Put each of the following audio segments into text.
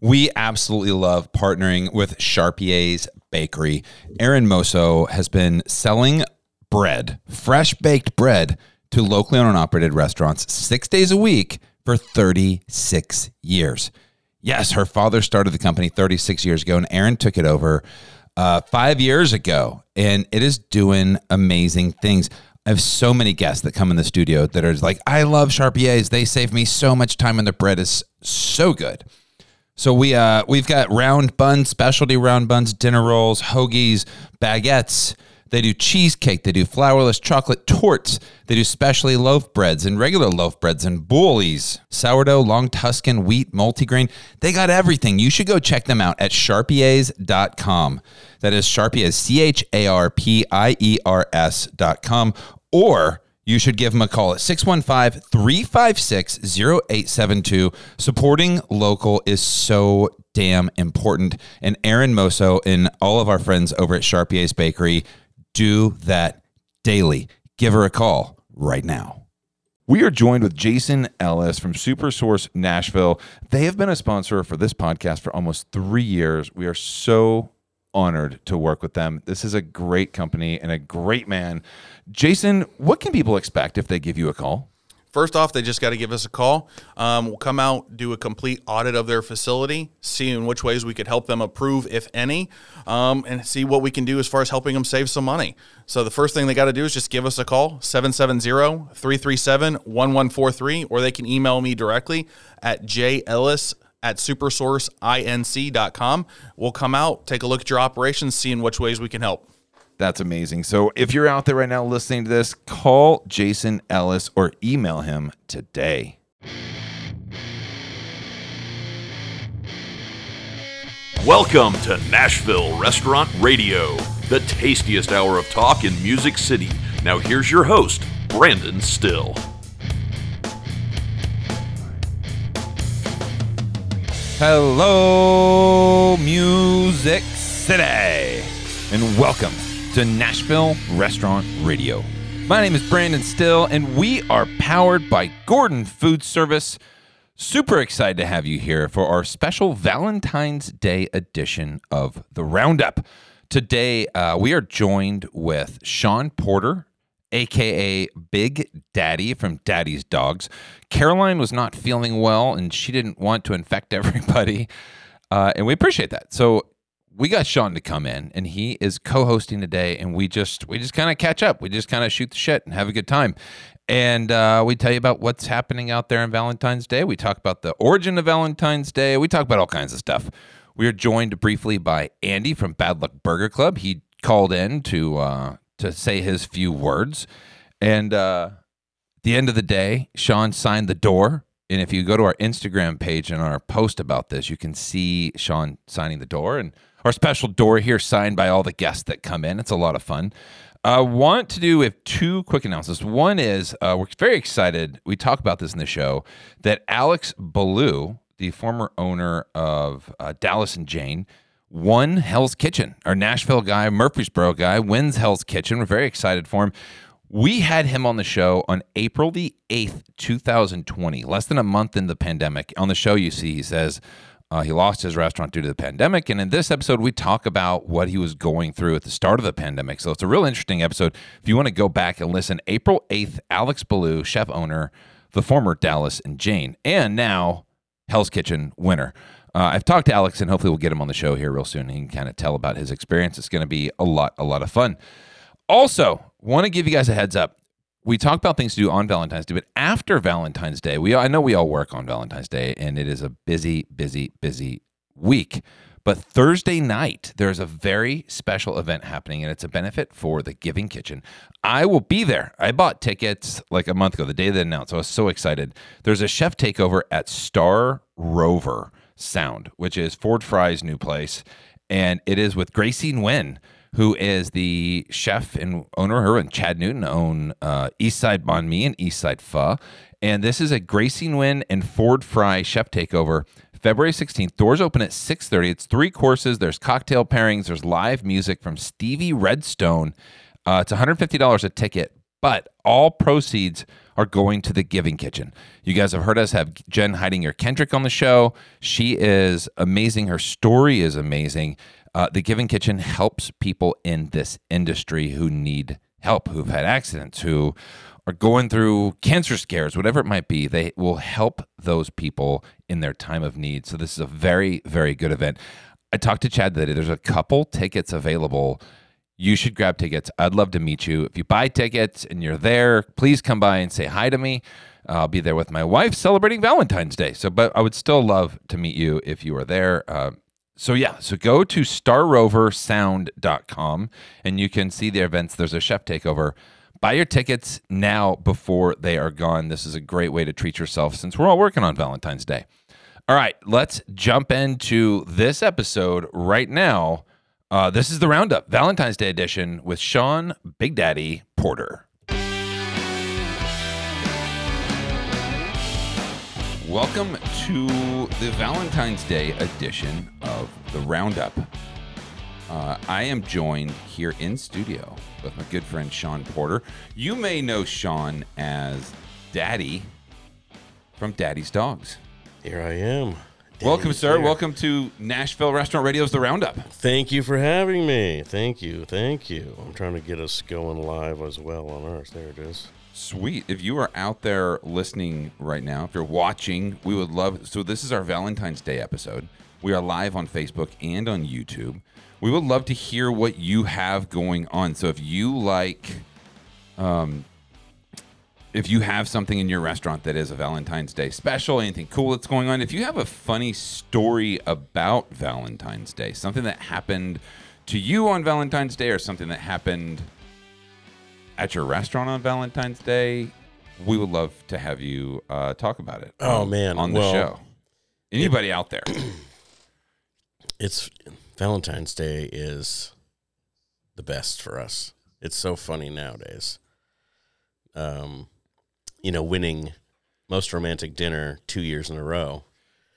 We absolutely love partnering with Charpier's Bakery. Aaron Moso has been selling bread, fresh baked bread, to locally owned and operated restaurants six days a week for 36 years. Yes, her father started the company 36 years ago, and Aaron took it over uh, five years ago, and it is doing amazing things. I have so many guests that come in the studio that are like, I love Charpier's. They save me so much time, and their bread is so good. So we uh we've got round buns, specialty round buns, dinner rolls, hoagies, baguettes. They do cheesecake. They do flourless chocolate torts. They do specialty loaf breads and regular loaf breads and bullies, sourdough, long Tuscan, wheat, multigrain. They got everything. You should go check them out at charpiers.com. That is Charpiers, C H A R P I E R S.com. Or you should give them a call at 615 356 0872. Supporting local is so damn important. And Aaron Moso and all of our friends over at Charpier's Bakery do that daily. Give her a call right now. We are joined with Jason Ellis from Supersource Nashville. They have been a sponsor for this podcast for almost three years. We are so honored to work with them. This is a great company and a great man. Jason, what can people expect if they give you a call? First off, they just got to give us a call. Um, we'll come out, do a complete audit of their facility, see in which ways we could help them improve, if any, um, and see what we can do as far as helping them save some money. So the first thing they got to do is just give us a call, 770-337-1143, or they can email me directly at jellis at supersourceinc.com. We'll come out, take a look at your operations, see in which ways we can help. That's amazing. So if you're out there right now listening to this, call Jason Ellis or email him today. Welcome to Nashville Restaurant Radio, the tastiest hour of talk in Music City. Now here's your host, Brandon Still. Hello, Music City, and welcome to Nashville Restaurant Radio. My name is Brandon Still, and we are powered by Gordon Food Service. Super excited to have you here for our special Valentine's Day edition of the Roundup. Today, uh, we are joined with Sean Porter, aka Big Daddy from Daddy's Dogs. Caroline was not feeling well, and she didn't want to infect everybody, uh, and we appreciate that. So we got Sean to come in, and he is co-hosting today, and we just we just kind of catch up. We just kind of shoot the shit and have a good time. And uh, we tell you about what's happening out there on Valentine's Day. We talk about the origin of Valentine's Day. We talk about all kinds of stuff. We are joined briefly by Andy from Bad Luck Burger Club. He called in to uh, to say his few words, and uh, the end of the day, Sean signed the door. And if you go to our Instagram page and our post about this, you can see Sean signing the door and our special door here signed by all the guests that come in. It's a lot of fun. I uh, want to do with two quick announcements. One is uh, we're very excited. We talk about this in the show that Alex Ballou, the former owner of uh, Dallas and Jane, won Hell's Kitchen. Our Nashville guy, Murfreesboro guy, wins Hell's Kitchen. We're very excited for him. We had him on the show on April the 8th, 2020, less than a month in the pandemic. On the show, you see, he says, uh, he lost his restaurant due to the pandemic. And in this episode, we talk about what he was going through at the start of the pandemic. So it's a real interesting episode. If you want to go back and listen, April 8th, Alex Ballou, chef owner, the former Dallas and Jane, and now Hell's Kitchen winner. Uh, I've talked to Alex, and hopefully we'll get him on the show here real soon. He can kind of tell about his experience. It's going to be a lot, a lot of fun. Also, want to give you guys a heads up we talk about things to do on Valentine's Day, but after Valentine's Day, we I know we all work on Valentine's Day, and it is a busy, busy, busy week. But Thursday night, there's a very special event happening, and it's a benefit for the Giving Kitchen. I will be there. I bought tickets like a month ago, the day they announced. I was so excited. There's a chef takeover at Star Rover Sound, which is Ford Fry's new place, and it is with Gracie Nguyen who is the chef and owner. Her and Chad Newton own uh, Eastside Banh Mi and Eastside Pho. And this is a Gracie Nguyen and Ford Fry chef takeover. February 16th. Doors open at 6:30. It's three courses. There's cocktail pairings. There's live music from Stevie Redstone. Uh, it's $150 a ticket, but all proceeds are going to the Giving Kitchen. You guys have heard us have Jen Hidinger Kendrick on the show. She is amazing. Her story is amazing. Uh, the Giving Kitchen helps people in this industry who need help, who've had accidents, who are going through cancer scares, whatever it might be. They will help those people in their time of need. So this is a very, very good event. I talked to Chad today. There's a couple tickets available. You should grab tickets. I'd love to meet you. If you buy tickets and you're there, please come by and say hi to me. I'll be there with my wife celebrating Valentine's Day. So, but I would still love to meet you if you are there. Uh, so yeah, so go to starroversound.com and you can see the events. There's a chef takeover. Buy your tickets now before they are gone. This is a great way to treat yourself since we're all working on Valentine's Day. All right, let's jump into this episode right now. Uh, this is the Roundup Valentine's Day edition with Sean Big Daddy Porter. Welcome to the Valentine's Day edition of the Roundup. Uh, I am joined here in studio with my good friend Sean Porter. You may know Sean as Daddy from Daddy's Dogs. Here I am. Welcome, sir. Welcome to Nashville Restaurant Radio's The Roundup. Thank you for having me. Thank you. Thank you. I'm trying to get us going live as well on ours. There it is. Sweet. If you are out there listening right now, if you're watching, we would love. So, this is our Valentine's Day episode. We are live on Facebook and on YouTube. We would love to hear what you have going on. So, if you like, um, if you have something in your restaurant that is a Valentine's Day special, anything cool that's going on, if you have a funny story about Valentine's Day, something that happened to you on Valentine's Day or something that happened at your restaurant on Valentine's Day, we would love to have you uh, talk about it. Oh, on- man. on the Well- show. Anybody out there? It's Valentine's Day is the best for us. It's so funny nowadays. Um, you know, winning most romantic dinner two years in a row.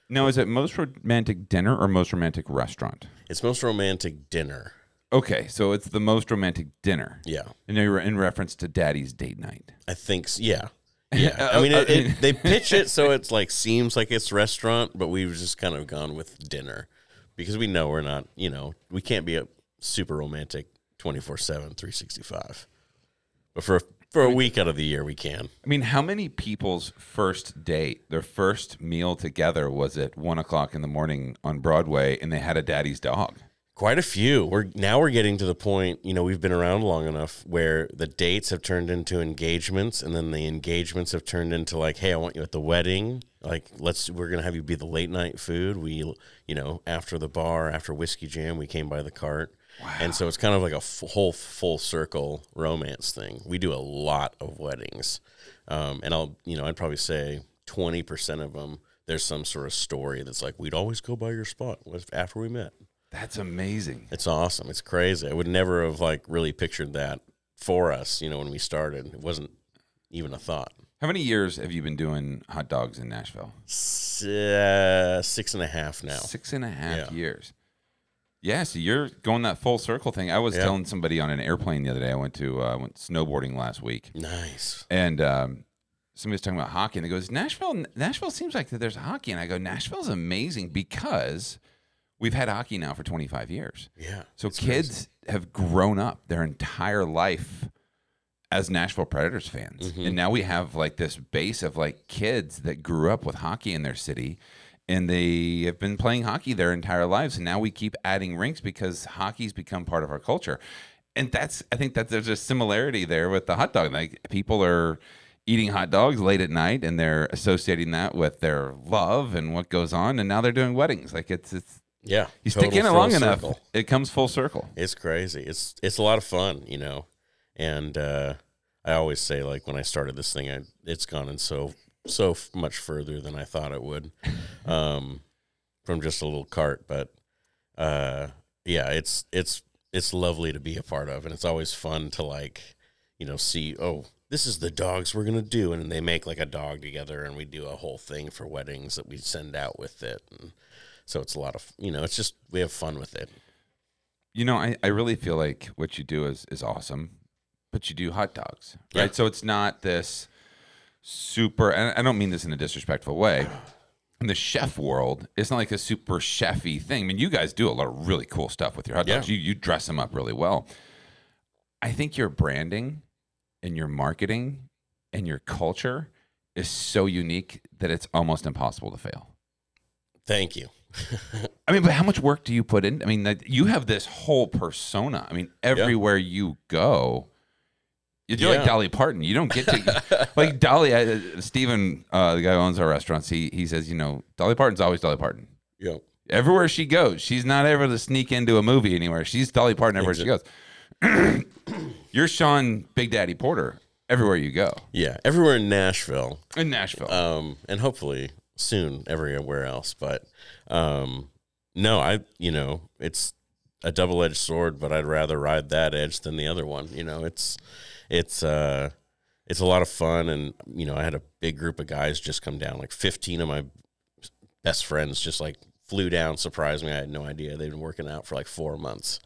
No, is it most romantic dinner or most romantic restaurant? It's most romantic dinner. Okay, so it's the most romantic dinner. Yeah, And you're in reference to Daddy's date night. I think. so, Yeah, yeah. I mean, it, it, they pitch it so it's like seems like it's restaurant, but we've just kind of gone with dinner because we know we're not. You know, we can't be a super romantic 24-7, 365. But for for a week out of the year, we can. I mean, how many people's first date, their first meal together was at one o'clock in the morning on Broadway and they had a daddy's dog? Quite a few. We're now we're getting to the point, you know, we've been around long enough where the dates have turned into engagements and then the engagements have turned into like, hey, I want you at the wedding. Like, let's we're going to have you be the late night food. We, you know, after the bar, after whiskey jam, we came by the cart. And so it's kind of like a f- whole full circle romance thing. We do a lot of weddings. Um, and I'll, you know, I'd probably say 20% of them there's some sort of story that's like we'd always go by your spot after we met. That's amazing. It's awesome. It's crazy. I would never have like really pictured that for us, you know, when we started. It wasn't even a thought. How many years have you been doing hot dogs in Nashville? S- uh, six and a half now. Six and a half Yeah. years. Yeah, so you're going that full circle thing. I was Yeah. telling somebody on an airplane the other day. I went to uh, went snowboarding last week, Nice. and um, somebody was talking about hockey, and they goes, "Nashville, Nashville seems like that there's hockey." And I go, "Nashville's amazing because we've had hockey now for 25 years. Yeah. So kids have grown up their entire life as Nashville Predators fans. Mm-hmm. And now we have like this base of like kids that grew up with hockey in their city and they have been playing hockey their entire lives and now we keep adding rinks because hockey's become part of our culture. And that's I think that there's a similarity there with the hot dog. Like people are eating hot dogs late at night and they're associating that with their love and what goes on and now they're doing weddings. Like it's it's Yeah. you stick in it long enough, circle. it comes full circle. It's crazy. It's it's a lot of fun, you know. And uh, I always say, like when I started this thing, I, it's gone in so so f- much further than I thought it would, um, from just a little cart. But uh, yeah, it's it's it's lovely to be a part of, and it's always fun to like, you know, see. Oh, this is the dogs we're gonna do, and they make like a dog together, and we do a whole thing for weddings that we send out with it. And so it's a lot of you know, it's just we have fun with it. You know, I, I really feel like what you do is, is awesome, but you do hot dogs, right? Yeah. So it's not this super, and I don't mean this in a disrespectful way. In the chef world, it's not like a super chefy thing. I mean, you guys do a lot of really cool stuff with your hot dogs. Yeah. You you dress them up really well. I think your branding and your marketing and your culture is so unique that it's almost impossible to fail. Thank you. I mean, but how much work do you put in? I mean, that you have this whole persona. I mean, everywhere you go, you're like Dolly Parton. You don't get to like Dolly. Uh, Stephen, uh, the guy who owns our restaurants, he he says, you know, Dolly Parton's always Dolly Parton. Yeah. Everywhere she goes, she's not ever to sneak into a movie anywhere. She's Dolly Parton everywhere she goes. you're Sean Big Daddy Porter everywhere you go Yeah. Everywhere in Nashville. in Nashville. um, and hopefully soon everywhere else. But um, no, I you know it's a double edged sword, but I'd rather ride that edge than the other one. You know, it's it's uh, it's a lot of fun, and you know, I had a big group of guys just come down, like fifteen of my best friends, just like flew down, surprised me. I had no idea they'd been working out for like four months.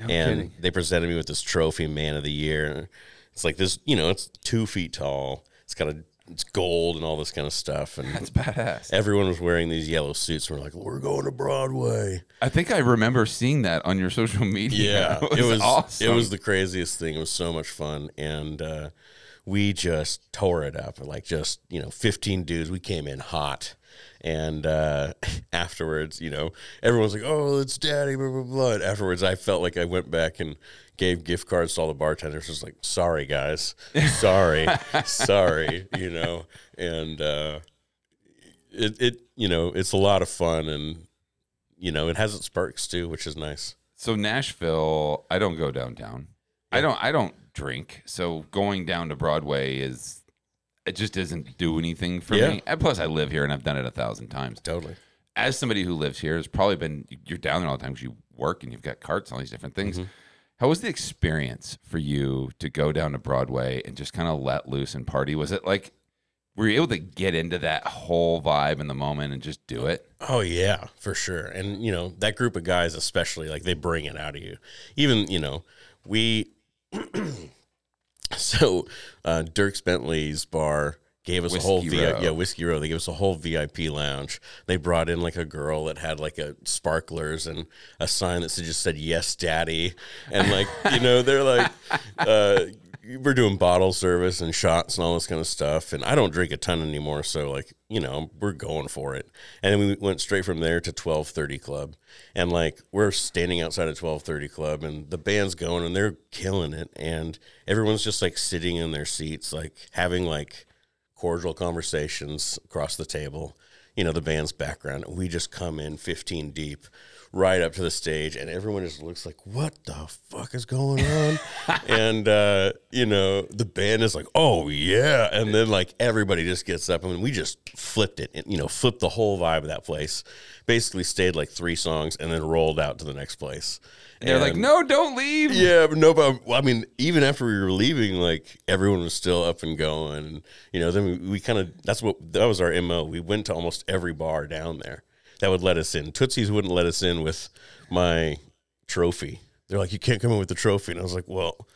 and kidding. they presented me with this trophy, man of the year. It's like this, you know, it's two feet tall. It's got a, it's gold and all this kind of stuff. And That's badass. everyone was wearing these yellow suits. And we're like, we're going to Broadway. I think I remember seeing that on your social media. Yeah. It was awesome. It was the craziest thing. It was so much fun, and uh, we just tore it up. Like just you know, fifteen dudes. We came in hot, and uh, afterwards, you know, everyone's like, "Oh, it's Daddy." Blah blah blah. And afterwards, I felt like I went back and gave gift cards to all the bartenders. Just like, "Sorry, guys. Sorry, sorry." You know, and uh, it it you know, it's a lot of fun and. You know, it has its perks too, which is nice. so Nashville. I don't go downtown. I don't. I don't drink. So going down to Broadway is it just doesn't do anything for Yeah. me. And plus, I live here and I've done it a thousand times. Totally. As somebody who lives here, has probably been you're down there all the time because you work and you've got carts and all these different things. Mm-hmm. How was the experience for you to go down to Broadway and just kind of let loose and party? Was it like were you able to get into that whole vibe in the moment and just do it? Oh yeah, for sure. And you know, that group of guys especially, like they bring it out of you. Even, you know, we so uh Dierks Bentley's bar gave us a whole Whiskey VIP yeah, Whiskey Row. They gave us a whole VIP lounge. They brought in like a girl that had like a sparklers and a sign that just said yes daddy. And like, you know, they're like uh we're doing bottle service and shots and all this kind of stuff. And I don't drink a ton anymore, so like you know we're going for it. And then we went straight from there to twelve thirty club, and like we're standing outside of twelve thirty club, and the band's going and they're killing it, and everyone's just like sitting in their seats, like having like cordial conversations across the table. You know the band's background. We just come in fifteen deep. Right up to the stage, and everyone just looks like, "What the fuck is going on?" and uh, you know, the band is like, "Oh yeah!" And then like everybody just gets up, and we just flipped it, and, you know, flipped the whole vibe of that place. Basically, stayed like three songs, and then rolled out to the next place. They're like, no, don't leave. yeah, but no, but I mean, even after we were leaving, like everyone was still up and going, and you know, then we, we kind of that's what that was our mo. We went to almost every bar down there that would let us in. Tootsie's wouldn't let us in with my trophy. They're like, you can't come in with the trophy, and I was like, well,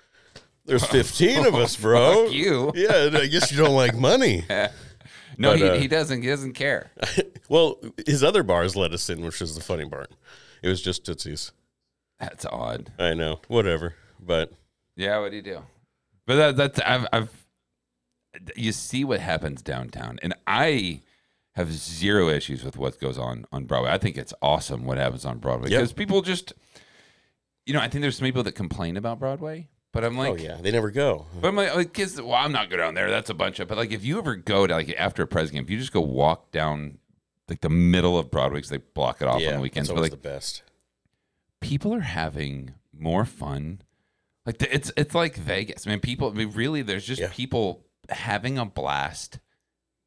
there's 15 of us, bro. Fuck you. Yeah, I guess you don't like money. No, But, he, uh, he doesn't. He doesn't care. well, his other bars let us in, which is the funny part. It was just Tootsie's. That's odd. I know, whatever, but Yeah, what do you do? But that, that's I've, I've you see what happens downtown, and I have zero issues with what goes on on Broadway. I think it's awesome what happens on Broadway Yeah. because people just, you know, I think there's some people that complain about Broadway, but I'm oh, like, oh yeah, they never go. But I'm like, like, kids, well, I'm not going down there. That's a bunch of. But like, if you ever go to like after a Preds game, if you just go walk down like the middle of Broadway because they block it off on the weekends, that's but like the best. people are having more fun. Like the, it's it's like Vegas. I mean, people. I mean, really, there's just Yeah. people having a blast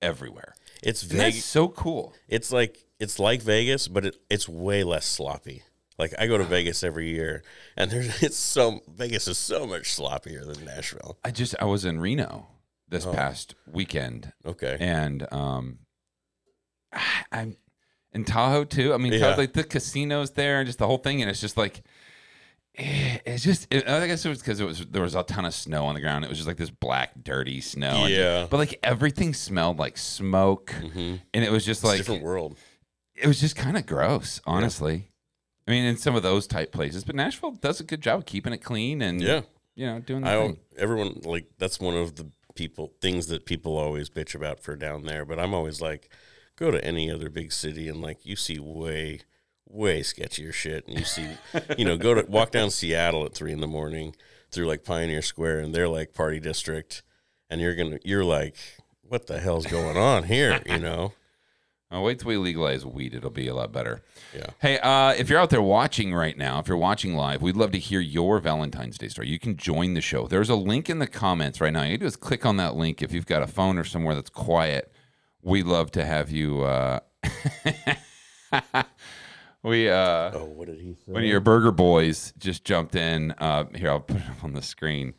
everywhere. It's Vegas. so cool. It's like it's like Vegas, but it, it's way less sloppy. Like I go to Vegas every year, and there's it's so Vegas is so much sloppier than Nashville. I just I was in Reno this Oh. past weekend, Okay, and um, I'm in Tahoe too. I mean, Yeah. Tahoe, like the casinos there and just the whole thing, and it's just like Eh, it's just it, I guess it was because it was there was a ton of snow on the ground. It was just like this black, dirty snow. Yeah. but like everything smelled like smoke, mm-hmm. and it was just It's a like different world. it was just kind of gross, honestly. I mean, in some of those type places, but Nashville does a good job of keeping it clean and Yeah. you know, doing the I thing. don't, everyone like that's one of the people things that people always bitch about for down there. But I'm always like, go to any other big city and like you see way way sketchier shit, and you see, you know, go to walk down Seattle at three in the morning through like Pioneer Square, and they're like party district, and you're gonna you're like, what the hell's going on here? You know? Oh, wait till we legalize weed; it'll be a lot better. Yeah. Hey, uh, if you're out there watching right now, if you're watching live, we'd love to hear your Valentine's Day story. You can join the show. There's a link in the comments right now. You just click on that link if you've got a phone or somewhere that's quiet. We'd love to have you. Uh, we uh, Oh, what did he say? one of your burger boys just jumped in. Uh, here, I'll put it up on the screen.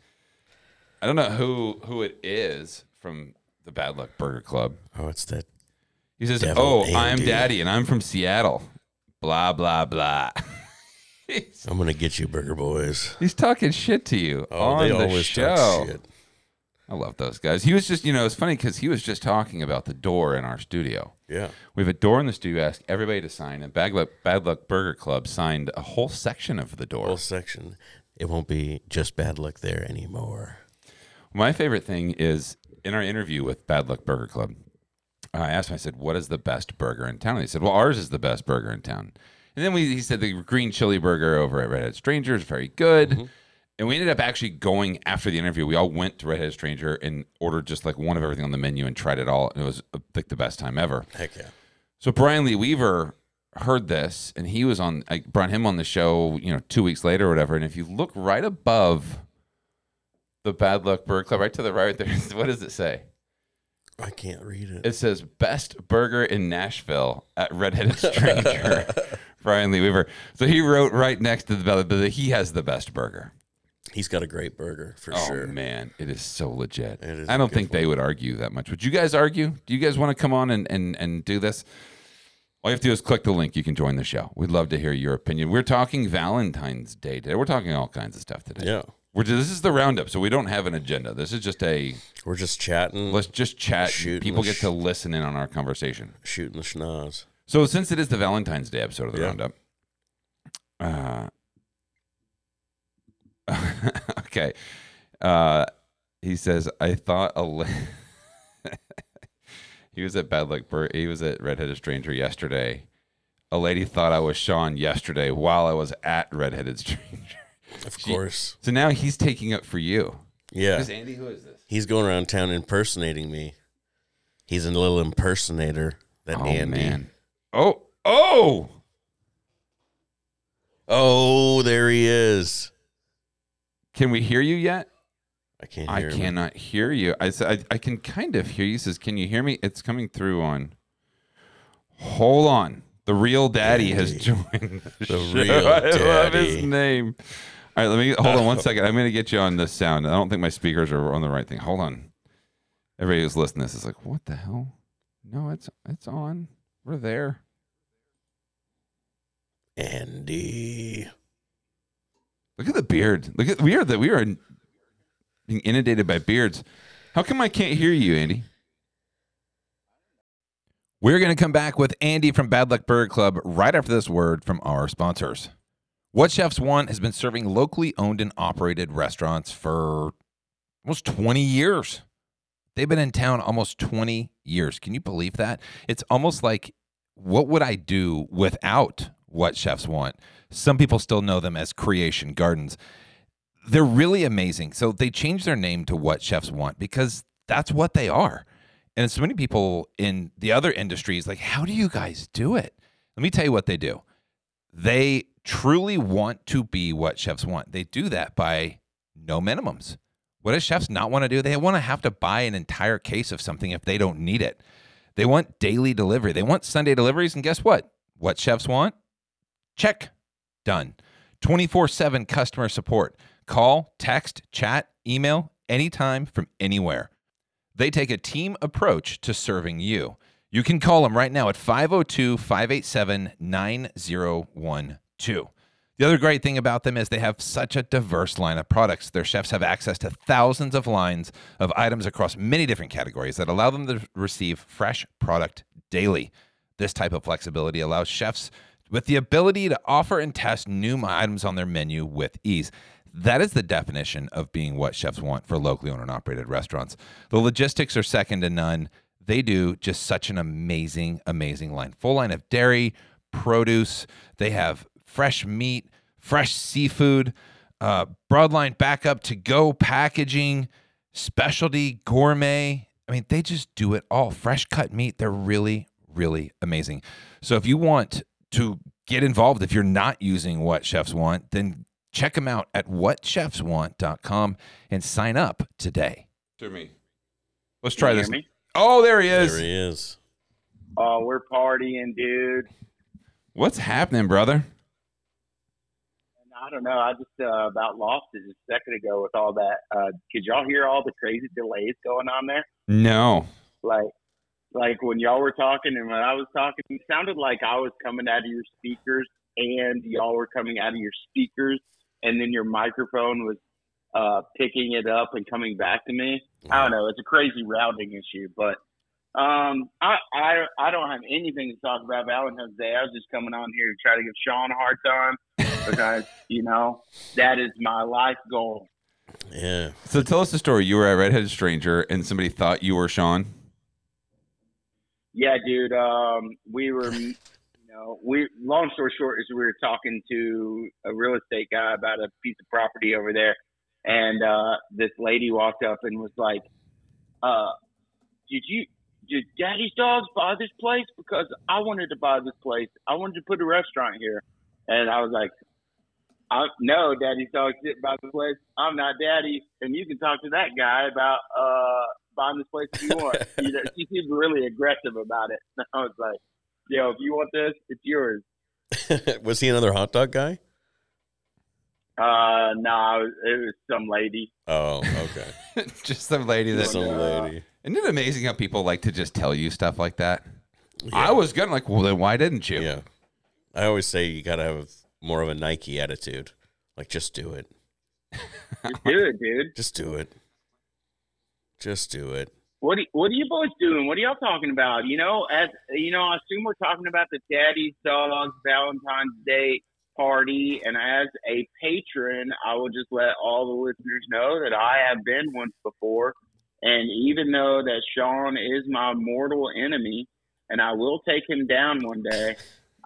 I don't know who who it is from the Bad Luck Burger Club. Oh, it's that. He says, Devil "Oh, I'm Andy. Daddy, and I'm from Seattle." Blah blah blah. I'm gonna get you, Burger Boys. he's talking shit to you Oh, on they the always show. I love those guys. He was just, you know, it's funny because he was just talking about the door in our studio. Yeah. We have a door in the studio. Ask everybody to sign, and Bad Luck, Bad Luck Burger Club signed a whole section of the door. Whole section. It won't be just bad luck there anymore. My favorite thing is in our interview with Bad Luck Burger Club. I asked him, I said, "What is the best burger in town?" And he said, "Well, ours is the best burger in town." And then we, he said, "The green chili burger over at Redhead Strangers, is very good." Mm-hmm. And we ended up actually going after the interview. We all went to Redhead Stranger and ordered just like one of everything on the menu and tried it all. And it was uh, like the best time ever. Heck yeah. So Bryan Lee Weaver heard this, and he was on. I brought him on the show, you know, two weeks later or whatever. And if you look right above the Bad Luck Burger Club, right to the right there, what does it say? I can't read it. It says "Best Burger in Nashville" at Redheaded Stranger. Bryan Lee Weaver. So he wrote right next to the that he has the best burger. He's got a great burger for sure. Oh sure. man, it is so legit. It is I don't think they would argue that much. Would you guys argue? Do you guys want to come on and, and, and do this? All you have to do is click the link. You can join the show. We'd love to hear your opinion. We're talking Valentine's Day today. We're talking all kinds of stuff today. Yeah. We're this is the roundup, so we don't have an agenda. This is just a We're just chatting, let's just chat. People get sh- to listen in on our conversation. shooting the schnoz. So since it is the Valentine's Day episode of the Yeah. roundup, uh, okay, uh, he says I thought a. Li- he was at Bad Luck. Bur- he was at Redheaded Stranger yesterday. A lady thought I was Sean yesterday while I was at Redheaded Stranger. Of course. So now he's taking up for you. Yeah. Is Andy? Who is this? He's going around town impersonating me. He's a little impersonator. That Oh Andy. man. Oh oh. Oh, there he is. Can we hear you yet? I can't I him. cannot hear you. I said I, I can kind of hear you. He says, "Can you hear me?" It's coming through on. Hold on, the real daddy has joined the, The real I love his name. All right, let me hold on one second. I'm going to get you on the sound. I don't think my speakers are on the right thing. Hold on. Everybody who's listening to this is like, "What the hell?" No, it's it's on. We're there. Andy. Look at the beard. Look at we are the we are being inundated by beards. How come I can't hear you, Andy? We're going to come back with Andy from Bad Luck Burger Club right after this word from our sponsors. What Chefs Want has been serving locally owned and operated restaurants for almost 20 years. They've been in town almost 20 years. Can you believe that? It's almost like what would I do without what chefs want? Some people still know them as Creation Gardens. They're really amazing. So they changed their name to What Chefs Want because that's what they are. And so many people in the other industries, like, how do you guys do it? Let me tell you what they do. They truly want to be what chefs want. They do that by no minimums. What do chefs not want to do? They want to have to buy an entire case of something if they don't need it. They want daily delivery. They want Sunday deliveries. And guess what? What chefs want? Check. Done. 24 7 customer support. Call, text, chat, email, anytime from anywhere. They take a team approach to serving you. You can call them right now at 502 587 9012. The other great thing about them is they have such a diverse line of products. Their chefs have access to thousands of lines of items across many different categories that allow them to receive fresh product daily. This type of flexibility allows chefs with the ability to offer and test new items on their menu with ease. That is the definition of being what chefs want for locally owned and operated restaurants. The logistics are second to none. They do just such an amazing, amazing line. Full line of dairy, produce. They have fresh meat, fresh seafood, uh, broadline backup to go packaging, specialty gourmet. I mean, they just do it all. Fresh cut meat. They're really, really amazing. So if you want to get involved, if you're not using what chefs want, then check them out at whatchefswant.com and sign up today. To me. Let's try this. me? Oh, there he is. There he is. Oh, we're partying, dude. What's happening, brother? I don't know. I just uh, about lost it a second ago with all that. Uh, could y'all hear all the crazy delays going on there? No. Like, like when y'all were talking and when I was talking, it sounded like I was coming out of your speakers and y'all were coming out of your speakers, and then your microphone was uh, picking it up and coming back to me. I don't know. It's a crazy routing issue, but um, I, I I don't have anything to talk about Valentine's Day. I was just coming on here to try to give Sean a hard time because you know that is my life goal. Yeah. So tell us the story. You were at Redheaded Stranger and somebody thought you were Sean. Yeah, dude. Um, we were, you know, we. Long story short is we were talking to a real estate guy about a piece of property over there, and uh, this lady walked up and was like, uh, "Did you, did Daddy's dogs buy this place? Because I wanted to buy this place. I wanted to put a restaurant here." And I was like, I, "No, Daddy's dogs didn't buy the place. I'm not Daddy, and you can talk to that guy about uh, buying this place if you want." you know, she seemed really aggressive about it. I was like, "Yo, if you want this, it's yours." was he another hot dog guy? Uh, no, it was some lady. Oh, okay. just some lady that. Some lady. Isn't it amazing how people like to just tell you stuff like that? I was gonna like, well, then why didn't you? Yeah. I always say you got to have more of a Nike attitude. Like, just do it. Just do it, dude. Just do it. Just do it. What are, what are you boys doing? What are y'all talking about? You know, as you know, I assume we're talking about the Daddy's Dogs Valentine's Day party. And as a patron, I will just let all the listeners know that I have been once before. And even though that Sean is my mortal enemy, and I will take him down one day,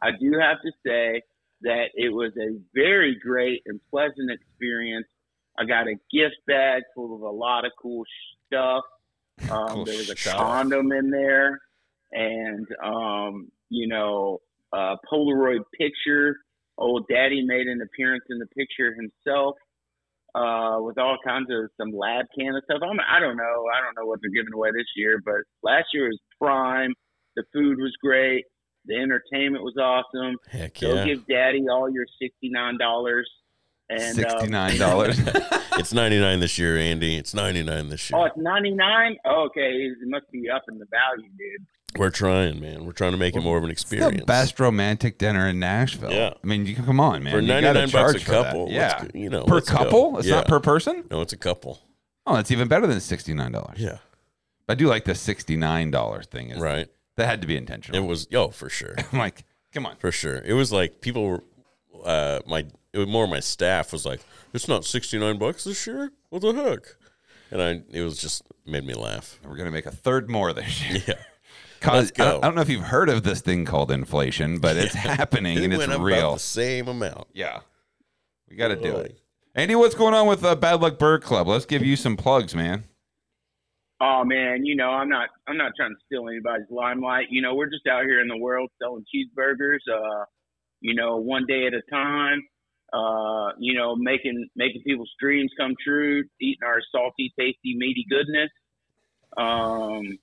I do have to say that it was a very great and pleasant experience. I got a gift bag full of a lot of cool stuff. Um, Cool there was a stuff. condom in there, and um, you know, a Polaroid picture. Old Daddy made an appearance in the picture himself, uh, with all kinds of some lab can and stuff. I'm, I don't know. I don't know what they're giving away this year, but last year was prime. The food was great. The entertainment was awesome. Heck Go yeah. give Daddy all your sixty nine dollars. And um, Sixty nine dollars. it's 99 this year, Andy. It's 99 this year. Oh, it's ninety nine. Okay, it must be up in the value, dude. We're trying, man. We're trying to make it more of an It's experience. the best romantic dinner in Nashville. Yeah. I mean, you can come on, man. For 99 bucks a charge that. couple. Yeah. You know, per let's go. couple. It's not per person. No, it's a couple. Oh, that's even better than sixty nine dollars. Yeah. I do like the sixty nine dollar thing. Is Right. That had to be intentional. It was, yo, for sure. I'm like, come on. For sure. It was like people were, uh, my, it was more my staff was like, it's not 69 bucks this year? What the heck? And I, it was just made me laugh. We're gonna make a third more this year. Yeah. Cause Let's go. I, don't, I don't know if you've heard of this thing called inflation, but it's happening It and it's up real. about the same amount. Yeah, we got to do it. Andy, what's going on with uh, Bad Luck Burger Club? Let's give you some plugs, man. Oh man, you know I'm not I'm not trying to steal anybody's limelight. You know we're just out here in the world selling cheeseburgers. Uh, you know one day at a time. Uh, you know making making people's dreams come true. Eating our salty, tasty, meaty goodness. Um,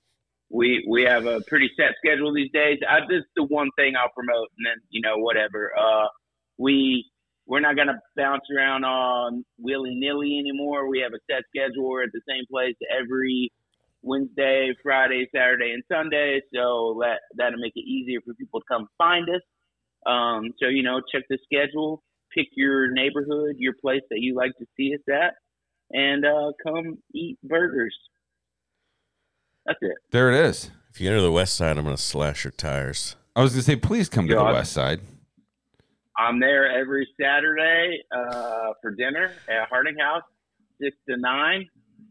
we we have a pretty set schedule these days. I, is the one thing I'll promote, and then you know whatever. Uh, we we're not gonna bounce around on willy nilly anymore. We have a set schedule. We're at the same place every Wednesday, Friday, Saturday, and Sunday. So that that'll make it easier for people to come find us. Um, so you know, check the schedule. Pick your neighborhood, your place that you like to see us at, and uh, come eat burgers. That's it. There it is. If you enter the west side, I'm going to slash your tires. I was gonna say, please come to the God. west side. I'm there every Saturday uh, for dinner at Harding House, six to nine.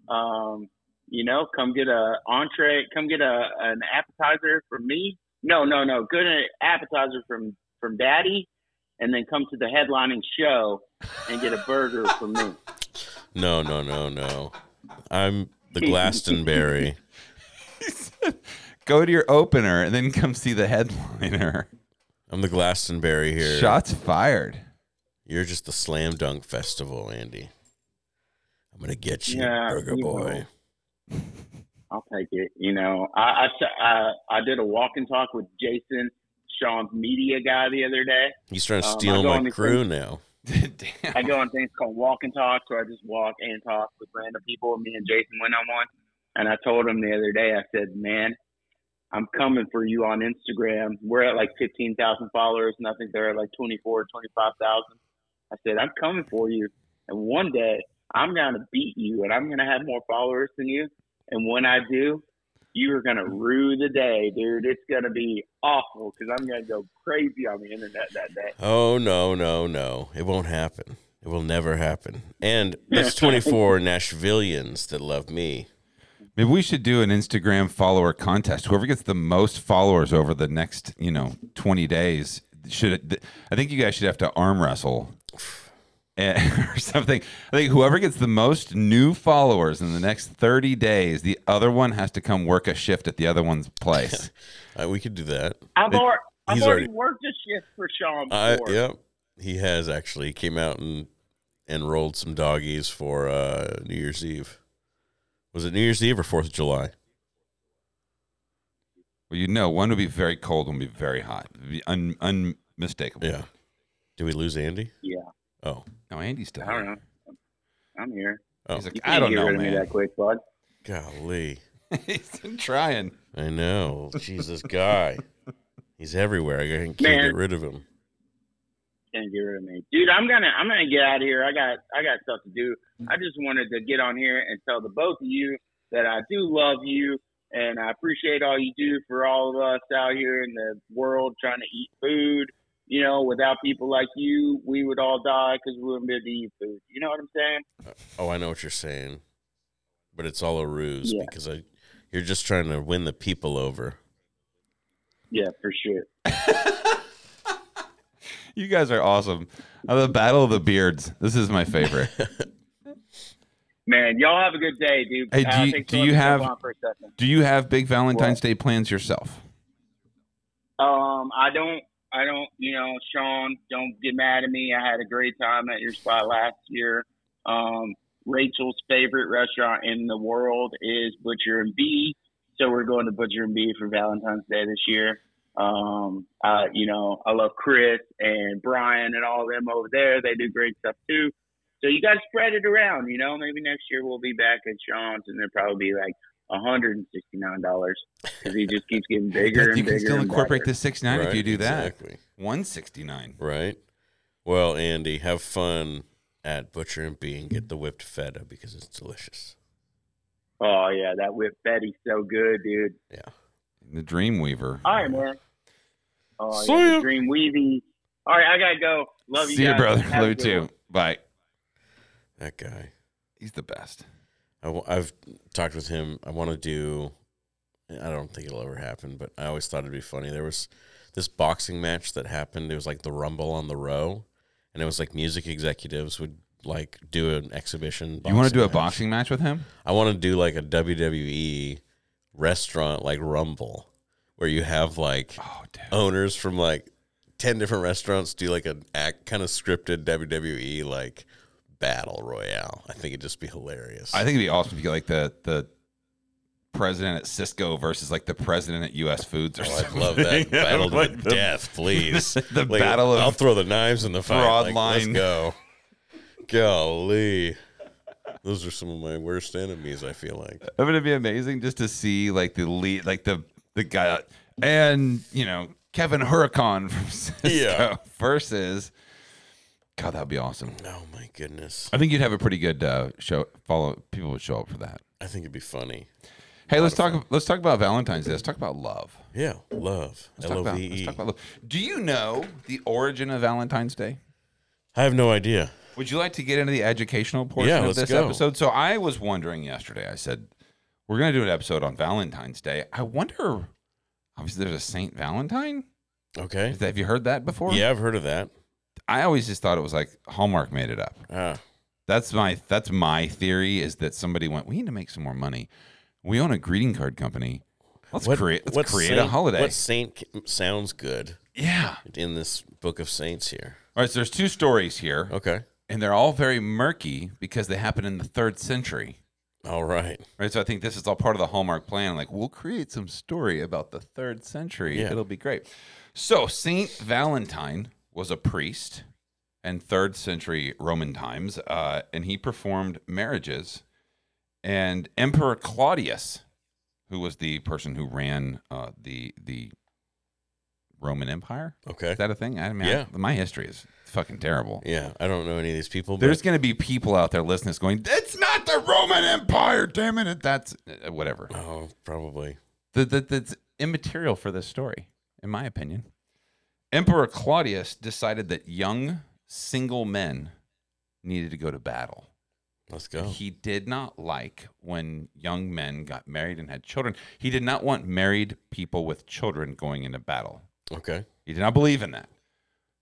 Um, you know, come get a entree, come get a an appetizer from me. No, no, no, good appetizer from from Daddy, and then come to the headlining show and get a burger from me. No, no, no, no. I'm the Glastonbury. Go to your opener and then come see the headliner. I'm the Glastonbury here. Shots fired. You're just the slam dunk festival, Andy. I'm gonna get you, Yeah, Burger you Boy. I'll take it. You know, I I, I, I did a walk and talk with Jason, Sean's media guy, the other day. He's trying to Um, steal go my crew things- now. Damn. I go on things called walk and talk, so I just walk and talk with random people. Me and Jason went on one, and I told him the other day, I said, "Man, I'm coming for you on Instagram. We're at like 15,000 followers, and I think they're at like 24, 25,000. I said, I'm coming for you, and one day I'm gonna beat you, and I'm gonna have more followers than you. And when I do, you are gonna rue the day, dude. It's gonna be awful because I'm gonna go crazy on the internet that day. Oh no, no, no! It won't happen. It will never happen. And that's 24 Nashvillians that love me. Maybe we should do an Instagram follower contest. Whoever gets the most followers over the next, you know, 20 days should. I think you guys should have to arm wrestle or something. I think whoever gets the most new followers in the next 30 days, the other one has to come work a shift at the other one's place. Uh, we could do that. I've It- already, I've already already- worked a shift for Sean I, before. yep, he has actually. He came out and and rolled some doggies for uh, New Year's Eve. Was it New Year's Eve or Fourth of July? well, you know, one would be very cold, one would be very hot. It'd be un, unmistakable. Yeah. Did we lose Andy? Yeah, Oh, No, Andy's still I don't know. I'm here. oh, He's like, You I don't know, rid of me man. that quick, bud. golly! He's been trying. I know. Jesus, guy. He's everywhere. I can't Man. get rid of him. Can't get rid of me, dude. I'm gonna I'm gonna get out of here. I got I got stuff to do. I just wanted to get on here and tell the both of you that I do love you and I appreciate all you do for all of us out here in the world trying to eat food. You know, without people like you, we would all die because we wouldn't be able to eat food. You know what I'm saying? Oh, I know what you're saying, but it's all a ruse Yeah. because I, you're just trying to win the people over. Yeah, for sure. You guys are awesome. Uh, the Battle of the Beards. This is my favorite. Man, y'all have a good day, dude. Hey, do Uh, you- thanks do for you have- for a. Do you have big Valentine's What? Day plans yourself? Um, I don't, I don't, you know, Sean, don't get mad at me. I had a great time at your spot last year. Um, Rachel's favorite restaurant in the world is Butcher and Bee, so we're going to Butcher and Bee for Valentine's Day this year. Um, uh, you know, I love Chris and Brian and all of them over there. They do great stuff too. So you got to spread it around. You know, maybe next year we'll be back at Sean's and there'll probably be like hundred and sixty nine dollars because he just keeps getting bigger and you bigger. can still and incorporate better. this six nine if you do that. Exactly. One sixty nine. Right. Well, Andy, have fun at Butcher and Bee and get the whipped feta because it's delicious. Oh yeah, that whipped feta's so good, dude. Yeah. The Dreamweaver. All right, man. Oh See yeah, ya. the Dream Weavy. All right, I gotta go. Love you See you, brother. Have a Love you too. one. Bye. That guy. He's the best. I, have talked with him. I want to do. I don't think it'll ever happen, but I always thought it'd be funny. There was this boxing match that happened. It was like the Rumble on the Row, and it was like music executives would like do an exhibition. You want to do a match. boxing match with him? I want to do like a WWE restaurant like Rumble, where you have like Oh, owners from like 10 different restaurants do like an act kind of scripted WWE like battle royale. I think it'd just be hilarious. I think it'd be awesome if you get like the the president at Sysco versus like the president at U.S. Foods or Oh, I'd love that battle to like the death, please. the Like, battle of I'll throw the knives in the fight. broad Like, line. Let's go. Golly. Those are some of my worst enemies, I feel like. Wouldn't it be amazing just to see like the lead, like the the guy, and you know Kevin Hourican from Sysco Yeah. versus God, that'd be awesome. Oh my goodness. I think you'd have a pretty good uh, show. Follow people would show up for that. I think it'd be funny. Hey, let's talk. Let's talk about Valentine's Day. Let's talk about love. Yeah, love. Let's talk about, let's E. talk about love. Do you know the origin of Valentine's Day? I have no idea. Would you like to get into the educational portion Yeah, of let's this go. episode? So I was wondering yesterday. I said we're going to do an episode on Valentine's Day. I wonder. Obviously, there's a Saint Valentine. Okay. Is that- Have you heard that before? Yeah, I've heard of that. I always just thought it was like Hallmark made it up. Ah, That's my that's my theory is that somebody went. We need to make some more money. We own a greeting card company. Let's create let's what create a holiday. What saint sounds good yeah. in this book of saints here? All right. So there's two stories here, Okay. and they're all very murky because they happen in the third century. All right. Right. So I think this is all part of the Hallmark plan. Like we'll create some story about the third century. Yeah. It'll be great. So Saint Valentine was a priest in third century Roman times, uh, and he performed marriages. And Emperor Claudius, who was the person who ran uh, the the Roman Empire, Okay. is that a thing? I mean, Yeah. I- my history is fucking terrible. yeah, I don't know any of these people. There's But going to be people out there listening, going, "It's not the Roman Empire, damn it! That's uh, whatever." oh, probably. that, that that's immaterial for this story, in my opinion. Emperor Claudius decided that young single men needed to go to battle. Let's go. He did not like when young men got married and had children. He did not want married people with children going into battle. Okay. He did not believe in that.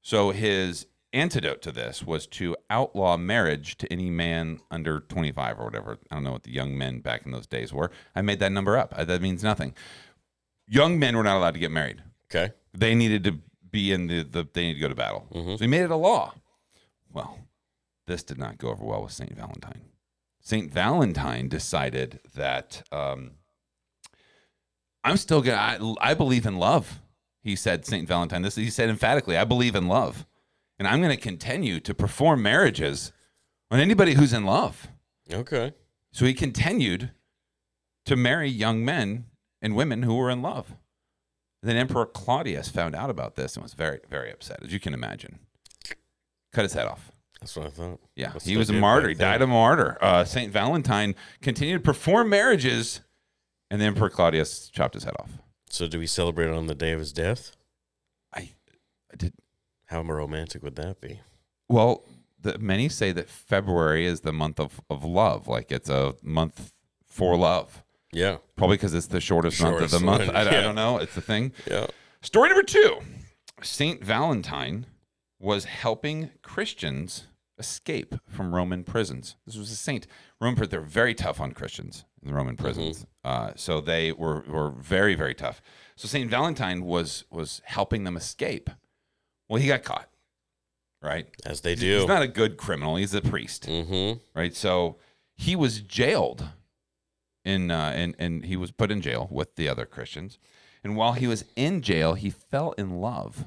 So his antidote to this was to outlaw marriage to any man under 25 or whatever. I don't know what the young men back in those days were. I made that number up. That means nothing. Young men were not allowed to get married. Okay. They needed to be in the, the they need to go to battle. Mhm. So he made it a law. Well, this did not go over well with St. Valentine. St. Valentine decided that um, I'm still gonna. I, I believe in love. He said, St. Valentine. This he said emphatically. I believe in love, and I'm going to continue to perform marriages on anybody who's in love. Okay. So he continued to marry young men and women who were in love. Then Emperor Claudius found out about this and was very, very upset, as you can imagine. Cut his head off. That's what I thought. Yeah, That's he was a martyr. He died a martyr. Uh, Saint Valentine continued to perform marriages, and the Emperor Claudius chopped his head off. So, do we celebrate on the day of his death? I, I did. How romantic would that be? Well, the, many say that February is the month of, of love, like it's a month for love. Yeah. Probably because it's the shortest, month of the Shortest month. one, I, I yeah. don't know. It's the thing. Yeah. Story number two Saint Valentine was helping Christians escape from Roman prisons. This was a saint. Roman prisons, they're very tough on Christians in the Roman prisons. Uh, so they were, were very, very tough. So Saint Valentine was was helping them escape. Well, he got caught, right? As they do. He's not a good criminal. He's a priest mm-hmm. right? So he was jailed in uh, and and he was put in jail with the other Christians. And while he was in jail, he fell in love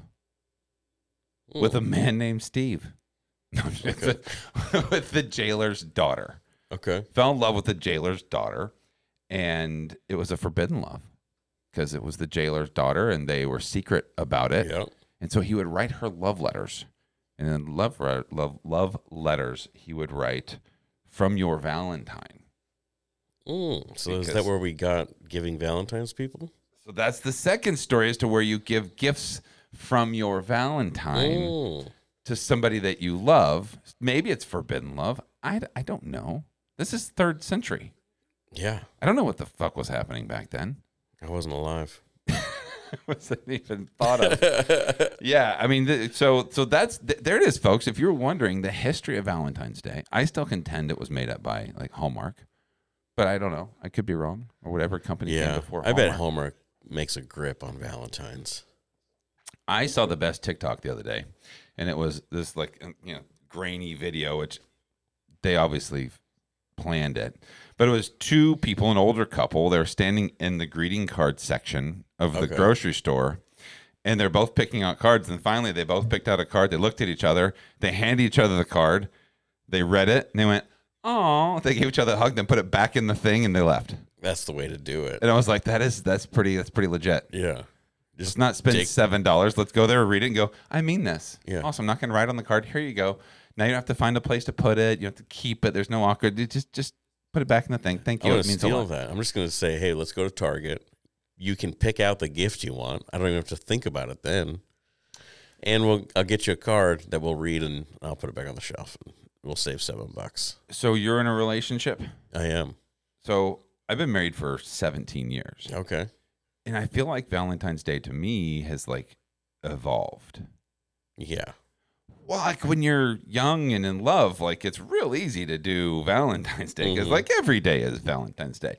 with a man named Steve, with, the, with the jailer's daughter. Okay. Fell in love with the jailer's daughter, and it was a forbidden love because it was the jailer's daughter, and they were secret about it. Yeah. And so he would write her love letters. And in love, love, love letters, he would write, From your Valentine. Mm. So, is that where we got giving Valentine's people? So that's the second story as to where you give gifts from your Valentine Mm. to somebody that you love. Maybe it's forbidden love. I, I don't know. This is third century. Yeah. I don't know what the fuck was happening back then. I wasn't alive. wasn't even thought of. yeah, I mean, th- so so that's th- there it is, folks. If you're wondering the history of Valentine's Day, I still contend it was made up by like Hallmark, but I don't know. I could be wrong, or whatever company came Yeah. before. I bet Hallmark. Hallmark makes a grip on Valentine's. I saw the best TikTok the other day, and it was this like um, you know grainy video, which they obviously planned it, but it was two people, an older couple. They're standing in the greeting card section of the Okay. grocery store, and they're both picking out cards. And finally, they both picked out a card. They looked at each other. They handed each other the card. They read it, and they went, "Oh!" They gave each other a hug, then put it back in the thing, and they left. That's the way to do it. And I was like, "That is that's pretty that's pretty legit." Yeah. Just not spend take- seven dollars. Let's go there, and read it, and go. I mean this. Yeah. Awesome. I'm not going to write on the card. Here you go. Now you don't have to find a place to put it. You have to keep it. There's no awkward. you Just just put it back in the thing. Thank I'm you. gonna It means a steal lot. that. I'm just gonna say, hey, let's go to Target. You can pick out the gift you want. I don't even have to think about it then. And we'll I'll get you a card that we'll read and I'll put it back on the shelf and we'll save seven bucks. So you're in a relationship. I am. So I've been married for 17 years, Okay. and I feel like Valentine's Day to me has like evolved. Yeah. Well, like when you're young and in love, like it's real easy to do Valentine's Day because Mhm. like every day is Valentine's Day.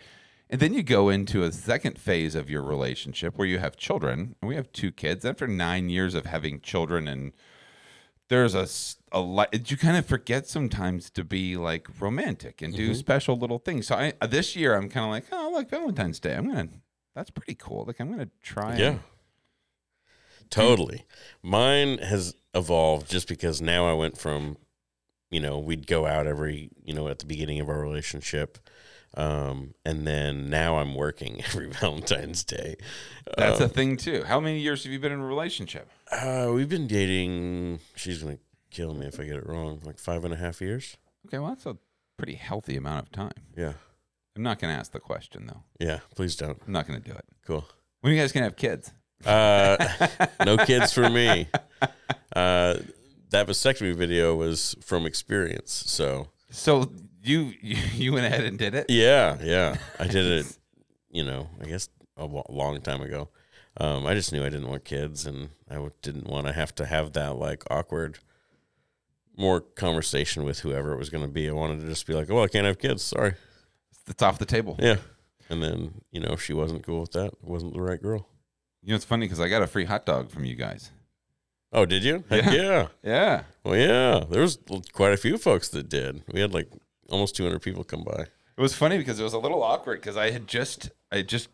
And then you go into a second phase of your relationship where you have children. And we have two kids. After nine years of having children, and there's a, a lot, you kind of forget sometimes to be like romantic and do special little things. So I, this year, I'm kind of like, oh, like Valentine's Day. I'm to, that's pretty cool. Like I'm to try. and- Yeah. Totally. Mine has evolved just because now I went from, you know, we'd go out every, you know, at the beginning of our relationship. Um, and then now I'm working every Valentine's Day. That's Um, a thing too. How many years have you been in a relationship? Uh, we've been dating. She's gonna kill me if I get it wrong. Like five and a half years. Okay, well, that's a pretty healthy amount of time. Yeah, I'm not going to ask the question though. yeah. Please don't. I'm not going to do it. Cool. When are you guys going to have kids? Uh, no kids for me. Uh, that vasectomy video was from experience. So So you you, you went ahead and did it. yeah, yeah. I did it. You know, I guess a long time ago. Um, I just knew I didn't want kids, and I didn't want to have to have that like awkward, more conversation with whoever it was going to be. I wanted to just be like, "Oh, I can't have kids. Sorry." It's off the table. Yeah. And then, you know, if she wasn't cool with that, it wasn't the right girl. You know, it's funny because I got a free hot dog from you guys. Oh, did you? Heck Yeah. yeah. Yeah. Well, yeah. There was quite a few folks that did. We had like almost 200 people come by. It was funny because it was a little awkward because I had just I had just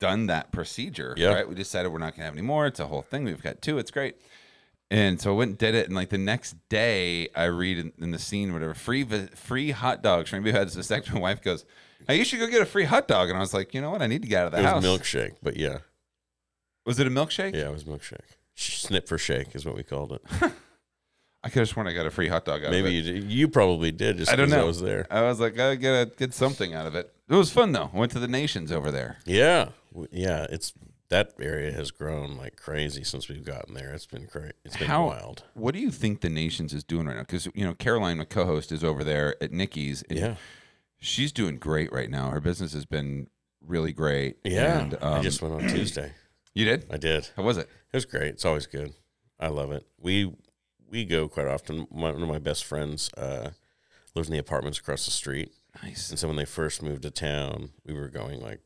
done that procedure. Yeah. Right. We decided we're not gonna have any more. It's a whole thing. We've got two. It's great. And so I went and did it. And like the next day, I read in, in the scene whatever free vi- free hot dogs. For had a second, my wife goes, "Hey, you should go get a free hot dog." And I was like, you know what? I need to get out of the It house. was milkshake, but yeah. Was it a milkshake? Yeah, it was milkshake. Snip for shake is what we called it. I could have sworn I got a free hot dog out Maybe of it. you, did. you probably did just I don't 'cause know. I was there. I was like, I gotta get something out of it. It was fun though. Went to the nations over there. Yeah. W- Yeah. It's that area has grown like crazy since we've gotten there. It's been crazy. It's been How- wild. What do you think the nations is doing right now? Because you know, Caroline, my co-host, is over there at Nicky's. And Yeah. she's doing great right now. Her business has been really great. Yeah. and, I um, just went on Tuesday. you did. I did. How was it? It was great. It's always good. I love it. We we go quite often. My, one of my best friends uh, lives in the apartments across the street, Nice. and so when they first moved to town, we were going like,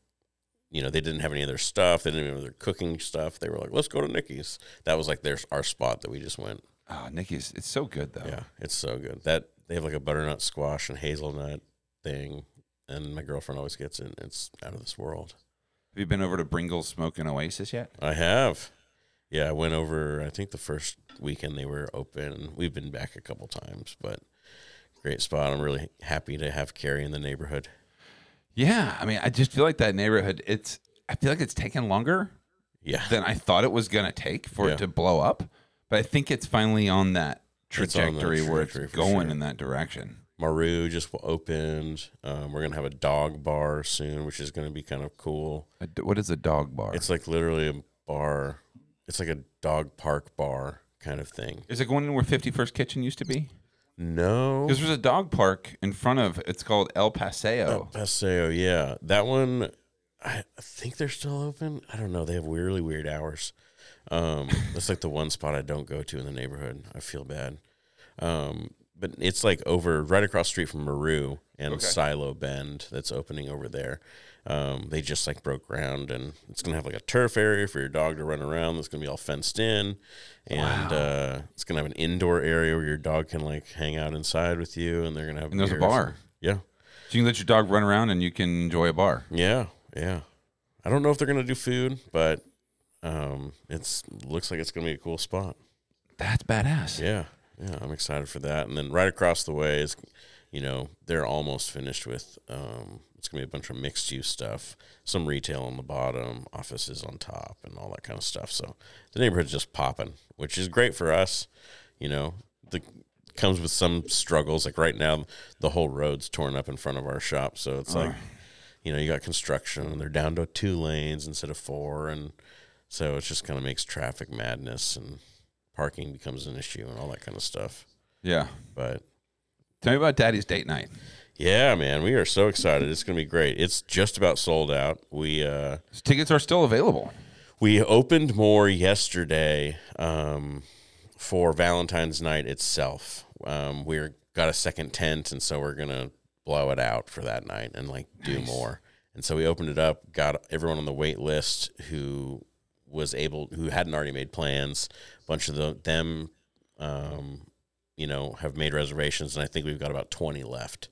you know, they didn't have any of their stuff. They didn't have their cooking stuff. They were like, let's go to Nicky's. That was like their our spot that we just went. Oh, Nicky's. It's so good though. Yeah, it's so good. That they have like a butternut squash and hazelnut thing, and my girlfriend always gets it. It's out of this world. Have you been over to Bringle's Smoking Oasis yet? I have. Yeah, I went over. I think the first weekend they were open. We've been back a couple times, but great spot. I'm really happy to have Carey in the neighborhood. Yeah. I mean, I just feel like that neighborhood. It's. I feel like it's taken longer Yeah, than I thought it was gonna take for Yeah. it to blow up. But I think it's finally on that It's on that trajectory where it's trajectory for going sure. in that direction. Maru just opened. Um, we're gonna have a dog bar soon, which is gonna be kind of cool. A d- What is a dog bar? It's like literally a bar. It's like a dog park bar kind of thing. Is it going in where 51st Kitchen used to be? No, Because there's a dog park in front of. It's called El Paseo. El Paseo, yeah. That one, I think they're still open. I don't know. They have really weird hours. Um, that's like the one spot I don't go to in the neighborhood. I feel bad. Um, but it's like over right across the street from Maru and Okay. Silo Bend that's opening over there. Um, they just like broke ground and it's gonna have like a turf area for your dog to run around. That's gonna be all fenced in, and uh, it's gonna have an indoor area where your dog can like hang out inside with you, and they're gonna have And there's a bar. yeah, So you can let your dog run around and you can enjoy a bar. yeah, yeah. I don't know if they're gonna do food, but um, it's looks like it's gonna be a cool spot. That's badass. Yeah, yeah. I'm excited for that. And then right across the way is you know, they're almost finished with. Um, it's gonna be a bunch of mixed use stuff, some retail on the bottom, offices on top, and all that kind of stuff. So the neighborhood's just popping, which is great for us. You know, the comes with some struggles. Like right now, the whole road's torn up in front of our shop, so it's like, you know, you got construction, and they're down to two lanes instead of four, and so it just kind of makes traffic madness and parking becomes an issue and all that kind of stuff. Yeah. But Tell me about Daddy's date night. Yeah, man, we are so excited. It's going to be great. It's just about sold out. We uh Tickets are still available. we opened more yesterday um for Valentine's night itself. Um we're got a second tent and so we're going to blow it out for that night and like do more. And so we opened it up, got everyone on the wait list who was able who hadn't already made plans. A bunch of the, them um you know, have made reservations, and I think we've got about 20 left.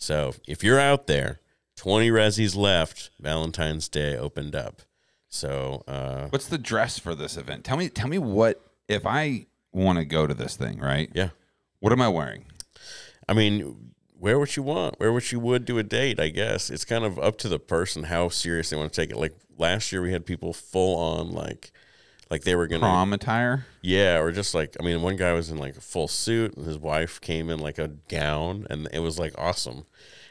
So if you're out there, 20 resis left. Valentine's Day opened up. So uh, What's the dress for this event? Tell me tell me what if I want to go to this thing, right? yeah, What am I wearing? I mean, wear what you want, wear what you would do a date. I guess it's kind of up to the person how serious they want to take it. Like last year, we had people full on like, like they were gonna Prom attire? Yeah, or just like I mean, one guy was in like a full suit, and his wife came in like a gown, and it was like awesome.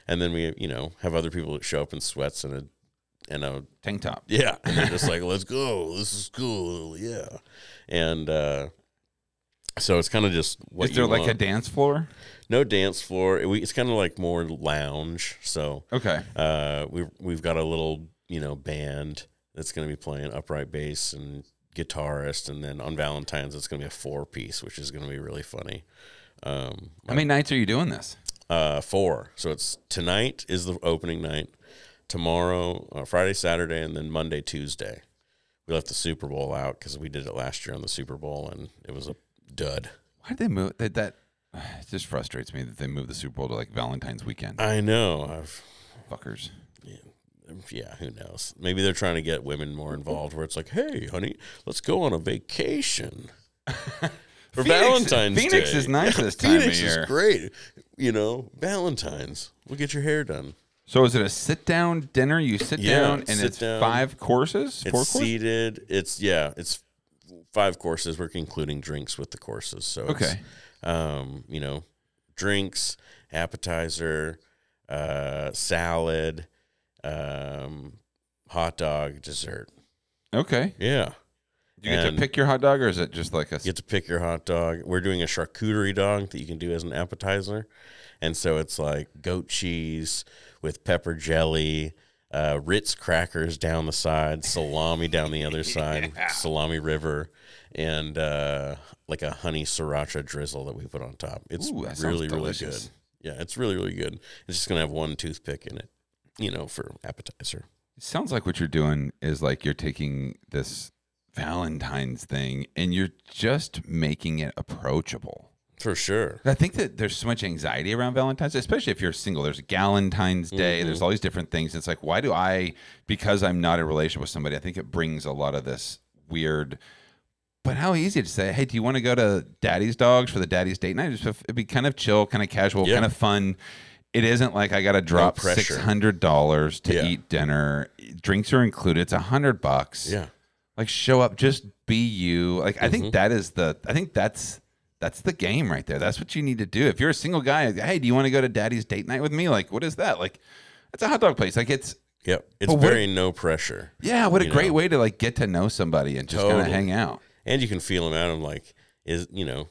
And then we, you know, have other people that show up in sweats and a and a Tank top. yeah, and they're just like, let's go, this is cool, yeah. And uh, so it's kind of just what Is there like a dance floor? no dance floor. We, it's kind of like more lounge. So Okay. uh, we we've got a little you know band that's going to be playing upright bass and guitarist, and then on Valentine's it's going to be a four piece, which is going to be really funny. Um, How many nights are you doing this? uh, four. So it's tonight is the opening night. Tomorrow, uh, Friday, Saturday, and then Monday, Tuesday. We left the Super Bowl out because we did it last year on the Super Bowl, and it was a dud. Why did they move that? That it just frustrates me that they moved the Super Bowl to like Valentine's weekend. I know. I've, Fuckers. Yeah, who knows? Maybe they're trying to get women more involved. Where it's like, hey, honey, let's go on a vacation for Phoenix- Valentine's Phoenix Day. is nice this time of Phoenix year. is great. You know, Valentine's. We'll get your hair done. So is it a sit down dinner? You sit Yeah, down and sit it's down. five courses? It's Four courses? seated. It's yeah. It's five courses. We're including drinks with the courses. So it's, Okay. um, you know, drinks, appetizer, uh, salad, um, hot dog, dessert. Okay. Yeah, Do you get And- to pick your hot dog or is it just like a you get to pick your hot dog. We're doing a charcuterie dog that you can do as an appetizer, and so it's like goat cheese with pepper jelly. Uh, Ritz crackers down the side, salami down the other side, salami river, and uh, like a honey sriracha drizzle that we put on top. It's Ooh, really, really good. Yeah, it's really, really good. It's just gonna have one toothpick in it, you know, for appetizer. It sounds like what you're doing is like you're taking this Valentine's thing and you're just making it approachable. For sure. I think that there's so much anxiety around Valentine's, especially if you're single. There's Galentine's Day. Mm-hmm. There's all these different things. It's like, why do I, because I'm not in a relationship with somebody, I think it brings a lot of this weird. But how easy to say, hey, do you want to go to Daddy's Dogs for the Daddy's date night? Just, it'd be kind of chill, kind of casual, Yeah. kind of fun. It isn't like I got to drop pressure. six hundred dollars to Yeah. eat dinner. Drinks are included. It's a hundred bucks Yeah. like show up just be you like i Mm-hmm. think that is the i think that's that's the game right there that's what you need to do if you're a single guy hey do you want to go to daddy's date night with me like what is that like it's a hot dog place like it's Yep. It's But what- very no pressure. yeah what a great know. way to like get to know somebody and just kind of hang out and you can feel them out. I'm like, is you know,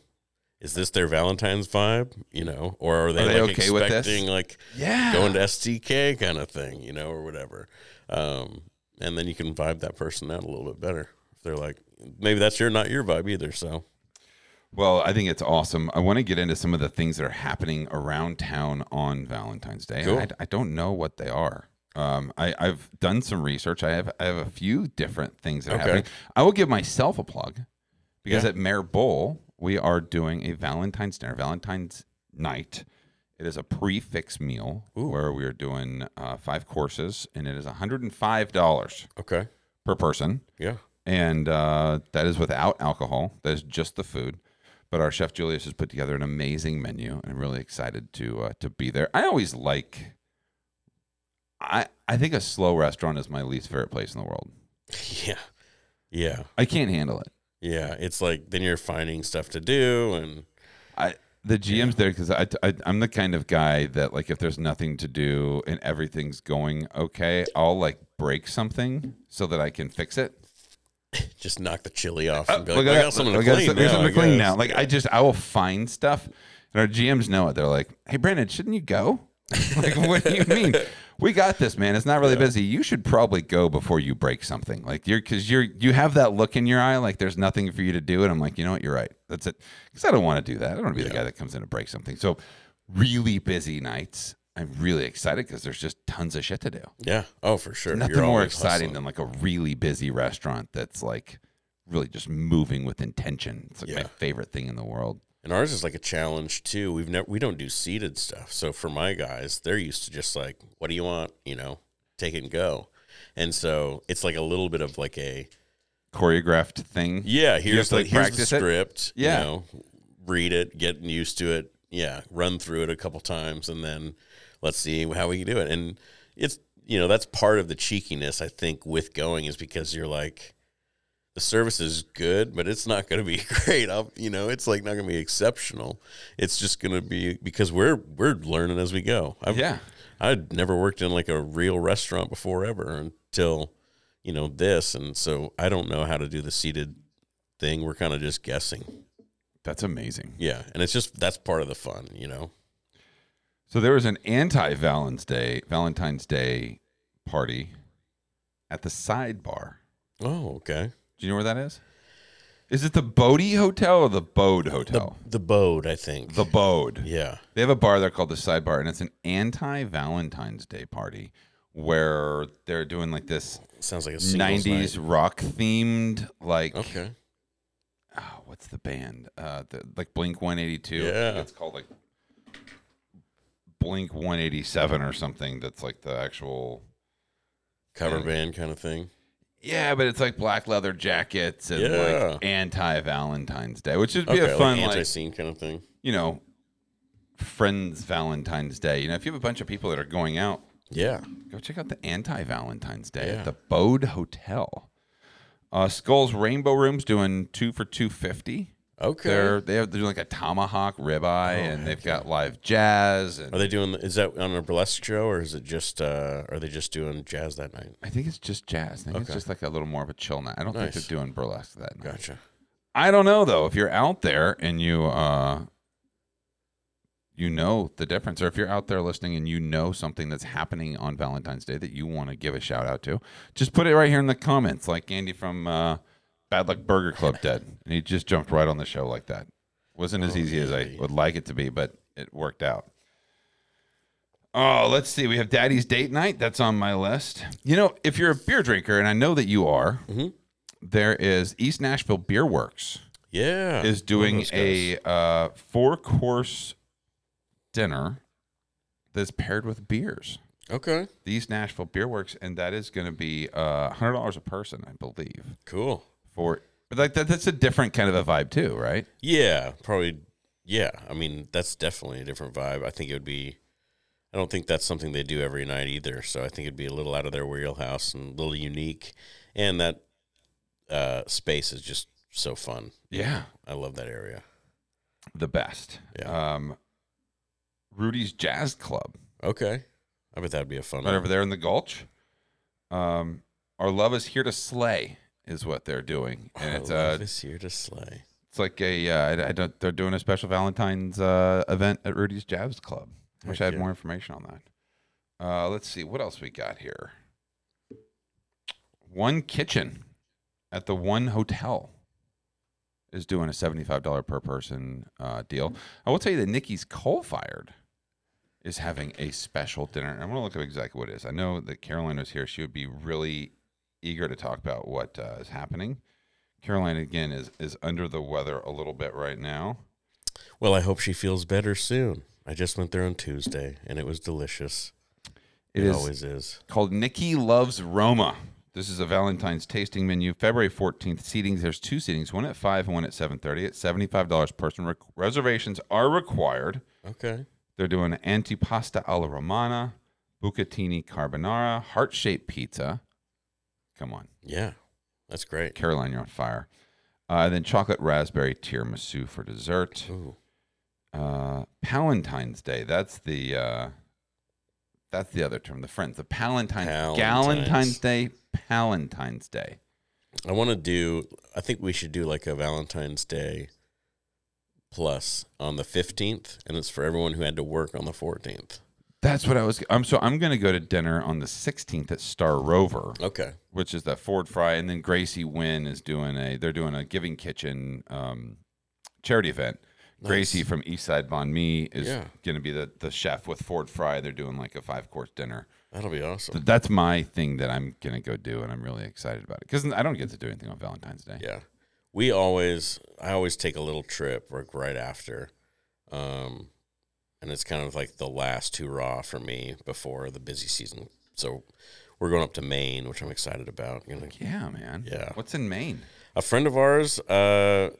is this their Valentine's vibe? You know, or are they, Are they like okay expecting like yeah going to STK kind of thing, you know, or whatever? Um, and then you can vibe that person out a little bit better. If they're like, maybe that's your not your vibe either. So Well, I think it's awesome. I want to get into some of the things that are happening around town on Valentine's Day. Cool. I, I don't know what they are. Um, I, I've done some research. I have I have a few different things that are Okay. happening. I will give myself a plug because Yeah. at Mayor Bowl we are doing a Valentine's dinner, Valentine's night. It is a prefix meal where we are doing uh, five courses, and it is one hundred and five dollars okay, per person yeah, and uh, that is without alcohol. That is just the food. But our chef Julius has put together an amazing menu, and I'm really excited to uh, to be there. I always like. I I think a slow restaurant is my least favorite place in the world. Yeah. Yeah. I can't handle it. Yeah. It's like then you're finding stuff to do and I the GM's there because I, I I'm the kind of guy that like if there's nothing to do and everything's going okay, I'll like break something so that I can fix it. just knock the chili off uh, and be like, I got something to clean something now. to clean now. Like I just I will find stuff, and our GMs know it. They're like, "Hey, Brandon, shouldn't you go?" like, what do you mean? We got this, man. It's not really busy. You should probably go before you break something. Like you're because you're you have that look in your eye, like there's nothing for you to do. And I'm like, you know what? You're right. That's it. Because I don't want to do that. I don't want to be the guy that comes in to break something. So really busy nights. I'm really excited because there's just tons of shit to do. Yeah. Oh, for sure. Nothing You're more exciting hustling. than like a really busy restaurant that's like really just moving with intention. It's like my favorite thing in the world. And ours is like a challenge too. We've never we don't do seated stuff. So for my guys, they're used to just like, what do you want? You know, take it and go. And so it's like a little bit of like a Choreographed thing. yeah. Here's to, the like, here's the practice it? script. Yeah. You know, read it, getting used to it. Yeah, run through it a couple times, and then let's see how we can do it. And it's you know that's part of the cheekiness I think with going is because you're like the service is good, but it's not going to be great. I'll, you know, it's like not going to be exceptional. It's just going to be because we're we're learning as we go. I've, Yeah. I'd never worked in like a real restaurant before ever until you know this, and so I don't know how to do the seated thing. We're kind of just guessing. That's amazing. Yeah, and it's just that's part of the fun, you know. So there was an anti Valentine's Day Valentine's Day party at the sidebar. Oh, okay. Do you know where that is? Is it the Bodie Hotel or the Bode Hotel? the Bode, I think. The, Bode. yeah. They have a bar there called the Sidebar, and it's an anti Valentine's Day party where they're doing like this Sounds like a 90s night. rock themed, like, Okay. oh, what's the band? Uh, the, like Blink 182. Yeah. It's called like Blink 187 or something. That's like the actual. Cover band kind of thing. Yeah, but it's like black leather jackets and Yeah. like anti Valentine's Day, which would be a fun, like like, anti-scene kind of thing. you know, friends Valentine's Day. You know, if you have a bunch of people that are going out, Yeah. go check out the anti Valentine's Day Yeah. at the Bode Hotel. Uh, Skull's Rainbow Room's doing two for two fifty. Okay. They're they have they're doing like a tomahawk ribeye, Oh, and they've got live jazz, and Are they doing? Is that on a burlesque show, or is it just? uh Are they just doing jazz that night? I think it's just jazz. I think it's Okay. just like a little more of a chill night. I don't think they're doing burlesque that night. Gotcha. I don't know though. If you're out there and you uh you know the difference, or if you're out there listening and you know something that's happening on Valentine's Day that you want to give a shout out to, just put it right here in the comments, like Andy from uh, Bad Luck Burger Club did, and he just jumped right on the show like that. Wasn't as Oh, easy as I would like it to be, but it worked out. Oh, let's see. We have Daddy's Date Night. That's on my list. You know, if you're a beer drinker, and I know that you are, Mhm. there is East Nashville Beer Works Yeah. is doing Love those guys. a uh, four course dinner that's paired with beers. Okay. The East Nashville Beer Works, and that is going to be uh, hundred dollars a person, I believe. Cool. For but like that, that's a different kind of a vibe too, right? Yeah. Probably. Yeah. I mean, that's definitely a different vibe. I think it would be. I don't think that's something they do every night either. So I think it'd be a little out of their wheelhouse and a little unique. And that uh, space is just so fun. Yeah, I love that area. the best. Yeah. Um, Rudy's Jazz Club, Okay. I bet that'd be a fun right one. over there in the Gulch. Um, our love is here to slay is what they're doing, and it's I uh, love is here to slay. It's like a uh, I, I don't, they're doing a special Valentine's uh, event at Rudy's Jazz Club. Wish I had yeah. more information on that. Uh, let's see what else we got here. One Kitchen at the One Hotel is doing a seventy-five dollar per person uh, deal. I will tell you that Nicky's Coal Fired is having a special dinner. I'm going to look up exactly what it is. I know that Caroline was here. She would be really eager to talk about what uh, is happening. Caroline again is is under the weather a little bit right now. Well, I hope she feels better soon. I just went there on Tuesday and it was delicious. It It, is always is. called Nicky Loves Roma. This is a Valentine's tasting menu. February 14th, seatings. There's two seatings, one at 5 and one at 7.30. It's $75 per person. Re- reservations are required. Okay. They're doing antipasta alla romana, bucatini carbonara, heart-shaped pizza. Come on. Yeah. That's great. Caroline, you're on fire. Uh, then chocolate raspberry tiramisu for dessert. Ooh. Uh, Palentine's Day. That's the uh, that's the other term. The friends. The Palentine's Palentine's. Galentine's Day. Palentine's Day. I want to do. I think we should do like a Valentine's Day plus on the fifteenth, and it's for everyone who had to work on the fourteenth. That's what I was. I'm so I'm going to go to dinner on the 16th at Star Rover, Okay. which is that Ford Fry, and then Gracie Wynn is doing a. They're doing a Giving Kitchen um, charity event. Gracie from Eastside Banh Mi is Yeah. going to be the the chef with Ford Fry. They're doing like a five course dinner. That'll be awesome. Th- That's my thing that I'm going to go do, and I'm really excited about it because I don't get to do anything on Valentine's Day. Yeah. We always, I always take a little trip like right after. Um, and it's kind of like the last hurrah for me before the busy season. So we're going up to Maine, which I'm excited about. You know, Yeah, man. Yeah. What's in Maine? a friend of ours uh,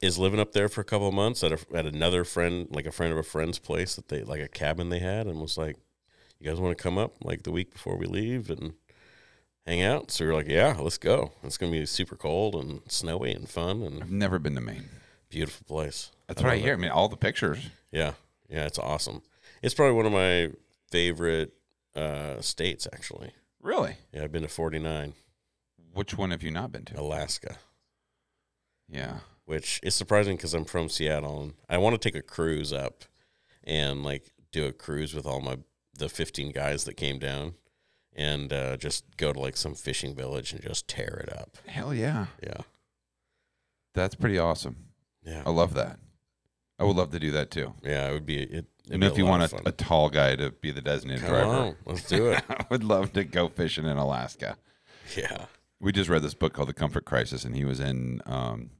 is living up there for a couple of months at, a, at another friend, like a friend of a friend's place that they, like a cabin they had, and was like, you guys want to come up like the week before we leave and hang out? So we are like, yeah, let's go. It's going to be super cold and snowy and fun and I've never been to Maine. beautiful place. That's what I hear. it. I mean, all the pictures. Yeah, yeah, it's awesome. It's probably one of my favorite uh, states, actually. Really? Yeah, I've been to 49, Which one have you not been to? Alaska, Yeah. which is surprising because I'm from Seattle. And I want to take a cruise up and like do a cruise with all my the 15 guys that came down and uh, just go to like some fishing village and just tear it up. Hell yeah. Yeah, That's pretty awesome. yeah, I love that. I would love to do that too. yeah. It would be it. And if you want a, a tall guy to be the designated Come driver, on, let's do it. I would love to go fishing in Alaska. yeah, We just read this book called The Comfort Crisis, and he was in um,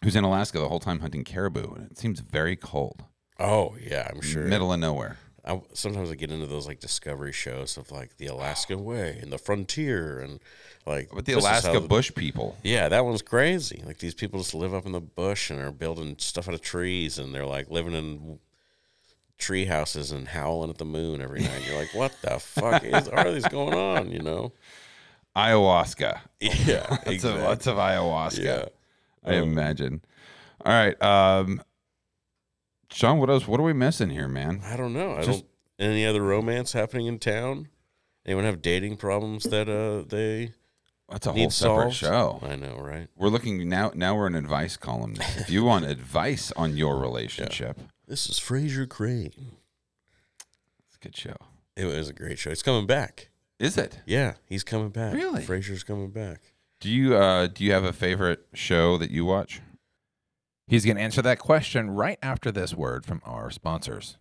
he was in Alaska the whole time hunting caribou, and it seems very cold, oh yeah, I'm sure. middle of nowhere. I, sometimes I get into those like discovery shows of like the Alaska Way and the frontier and like But the Alaska bush people, Yeah, that one's crazy. Like these people just live up in the bush and are building stuff out of trees and they're like living in tree houses and howling at the moon every night. You're like, what the fuck is are these going on? You know? ayahuasca. Yeah, Lots of lots of ayahuasca. Yeah. I Um, imagine. All right, um, Sean. What else? What are we missing here, man? I don't know. I Just- don't. Any other romance happening in town? Anyone have dating problems that uh they That's a need whole separate solved? show. I know, right? We're looking now. Now we're an advice column. if you want advice on your relationship, This is Frasier Crane. it's a good show. It was a great show. It's coming back. Is it? Yeah, he's coming back. Really? Frasier's coming back. Do you uh, do you have a favorite show that you watch? He's going to answer that question right after this word from our sponsors.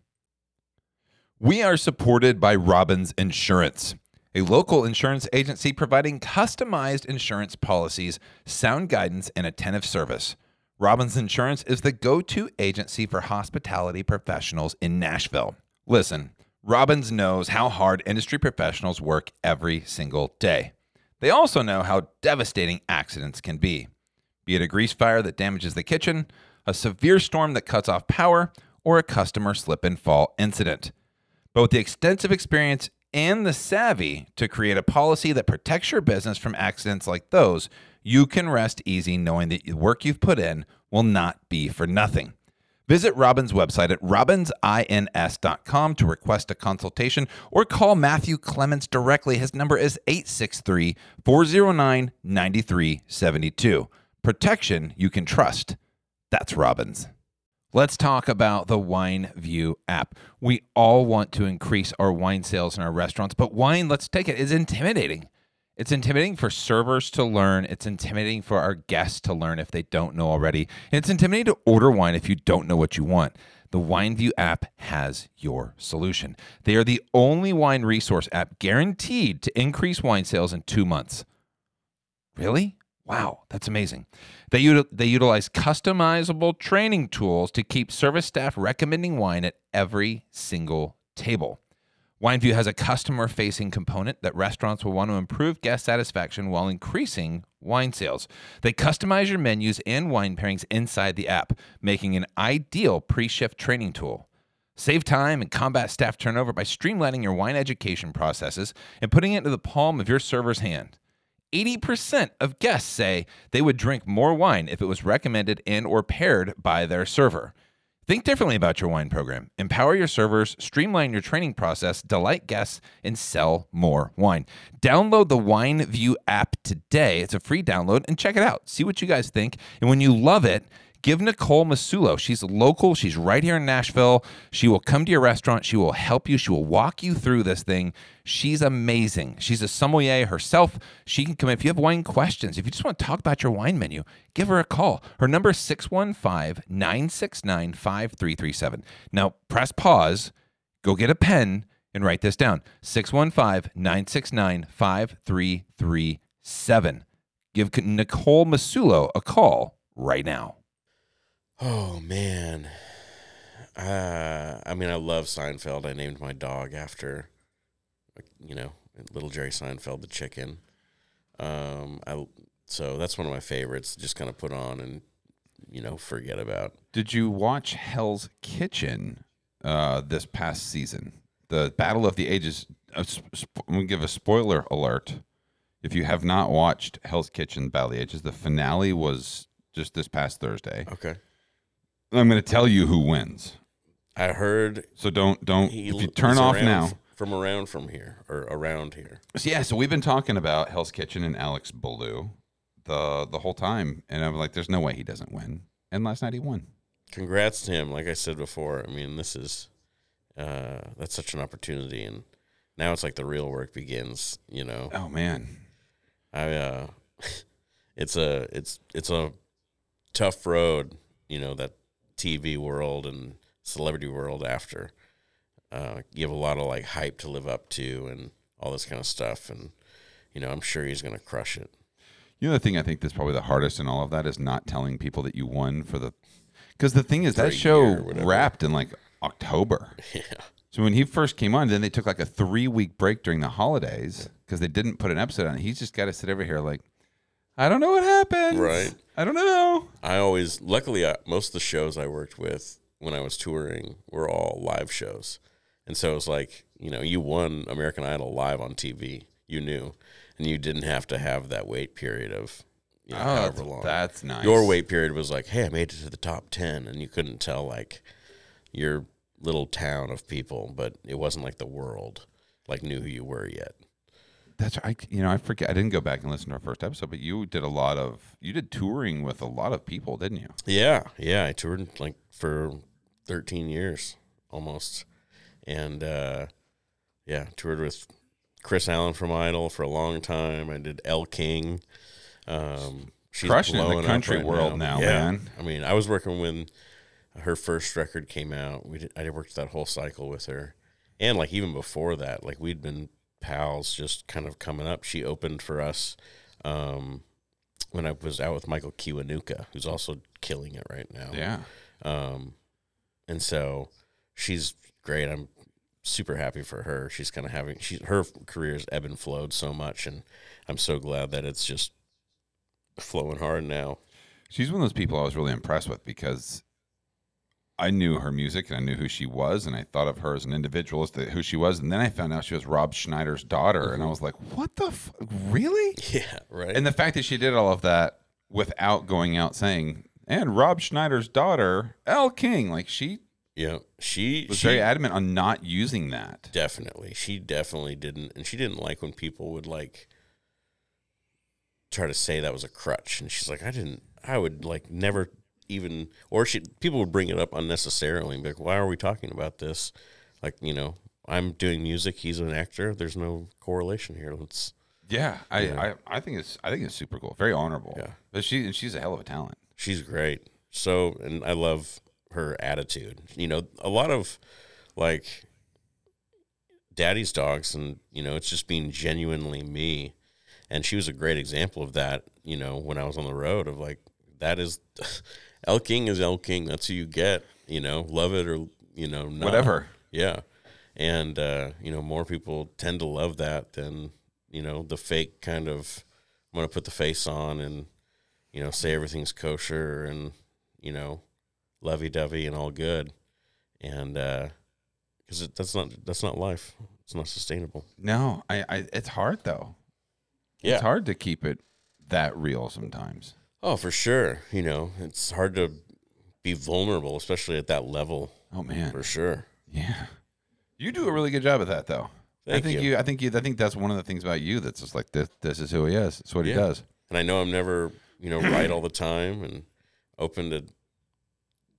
We are supported by Robbins Insurance, a local insurance agency providing customized insurance policies, sound guidance, and attentive service. Robbins Insurance is the go to agency for hospitality professionals in Nashville. Listen, Robbins knows how hard industry professionals work every single day. They also know how devastating accidents can be be it a grease fire that damages the kitchen, a severe storm that cuts off power, or a customer slip and fall incident. But with the extensive experience and the savvy to create a policy that protects your business from accidents like those, you can rest easy knowing that the work you've put in will not be for nothing. Visit Robin's website at robinsins.com to request a consultation or call Matthew Clements directly. His number is 863 409 9372. Protection you can trust. That's Robbins. Let's talk about the Wine View app. We all want to increase our wine sales in our restaurants, but wine, let's take it, is intimidating. It's intimidating for servers to learn. It's intimidating for our guests to learn if they don't know already. And it's intimidating to order wine if you don't know what you want. The WineView app has your solution. They are the only wine resource app guaranteed to increase wine sales in two months. Really? Wow, that's amazing. They, util- they utilize customizable training tools to keep service staff recommending wine at every single table. WineView has a customer facing component that restaurants will want to improve guest satisfaction while increasing wine sales. They customize your menus and wine pairings inside the app, making an ideal pre shift training tool. Save time and combat staff turnover by streamlining your wine education processes and putting it into the palm of your server's hand. 80% of guests say they would drink more wine if it was recommended and or paired by their server. Think differently about your wine program. Empower your servers, streamline your training process, delight guests, and sell more wine. Download the Wine View app today. It's a free download and check it out. See what you guys think. And when you love it, give Nicole Masulo. She's local. She's right here in Nashville. She will come to your restaurant. She will help you. She will walk you through this thing. She's amazing. She's a sommelier herself. She can come in. If you have wine questions, if you just want to talk about your wine menu, give her a call. Her number is 615 969 5337. Now, press pause, go get a pen, and write this down 615 969 5337. Give Nicole Masulo a call right now. Oh man, uh, I mean, I love Seinfeld. I named my dog after, you know, little Jerry Seinfeld, the chicken. Um, I so that's one of my favorites. Just kind of put on and you know forget about. Did you watch Hell's Kitchen uh, this past season? The Battle of the Ages. Uh, sp- I'm gonna give a spoiler alert. If you have not watched Hell's Kitchen Battle of the Ages, the finale was just this past Thursday. Okay, I'm going to tell you who wins. I heard So don't don't he if you turn off around now. from around from here or around here. So, yeah, so we've been talking about Hell's Kitchen and Alex Belew the the whole time, and I'm like, there's no way he doesn't win. And last night he won. Congrats to him. Like I said before, I mean, this is uh, that's such an opportunity, and now it's like the real work begins. You know, Oh man, I uh, it's a it's it's a tough road. You know that TV world and celebrity world after. Uh, you have a lot of like hype to live up to and all this kind of stuff, and you know I'm sure he's gonna crush it. You know the thing I think that's probably the hardest in all of that is not telling people that you won for the because the thing is For that show year or whatever. wrapped in like October. Yeah, So when he first came on, then they took like a three week break during the holidays because they didn't put an episode on. He's just got to sit over here like, I don't know what happened. Right. I don't know. I always luckily I, most of the shows I worked with when I was touring were all live shows, and so it was like you know you won American Idol live on TV. You knew, and you didn't have to have that wait period of you know, oh, however long. Oh, that's nice. Your wait period was like, hey, I made it to the top ten, and you couldn't tell like your little town of people, but it wasn't like the world like knew who you were yet. That's I. You know, I forget. I didn't go back and listen to our first episode, but you did a lot of you did touring with a lot of people, didn't you? Yeah, yeah. I toured like for 13 years almost. And uh, yeah, toured with Kris Allen from Idol for a long time. I did Elle King. Um, she's Crushing in the country right world now, Yeah. man. I mean, I was working when her first record came out. We did, I worked that whole cycle with her. And like even before that, like we'd been pals just kind of coming up. She opened for us um, when I was out with Michael Kiwanuka, who's also killing it right now. Yeah. Um, and so she's great. I'm super happy for her. She's kind of having she her career's ebb and flowed so much, and I'm so glad that it's just flowing hard now. She's one of those people I was really impressed with because I knew her music and I knew who she was, and I thought of her as an individual as to who she was. And then I found out she was Rob Schneider's daughter, and I mm-hmm. was like, "What the? F- really?" Yeah, right. And the fact that she did all of that without going out saying, "And Rob Schneider's daughter, Elle King," like she yeah, she was she very adamant on not using that. definitely she definitely didn't, and she didn't like when people would like try to say that was a crutch, and she's like, I didn't, I would like never even, or she people would bring it up unnecessarily, and be like, why are we talking about this? Like, you know, I'm doing music, he's an actor. There's no correlation here. Let's Yeah, I. I, I think it's I think it's super cool, very honorable. Yeah. but she and she's a hell of a talent. She's great. So, and I love her attitude. You know, a lot of like daddy's dogs, and you know, it's just being genuinely me. And she was a great example of that. You know, when I was on the road, of like that is Elle King is Elle King. That's who you get. You know, love it or you know, not. Whatever. Yeah. and uh, you know more people tend to love that than you know the fake kind of I'm to put the face on and you know say everything's kosher and you know lovey dovey and all good, and because that's not that's not life. It's not sustainable. No, I, I it's hard though. Yeah. It's hard to keep it that real sometimes. Oh, for sure. You know, it's hard to be vulnerable, especially at that level. Oh man. For sure. Yeah. You do a really good job of that though. I Thank think you. I think you I think that's one of the things about you that's just like this this is who he is. It's what he does. And I know I'm never, you know, right all the time and open to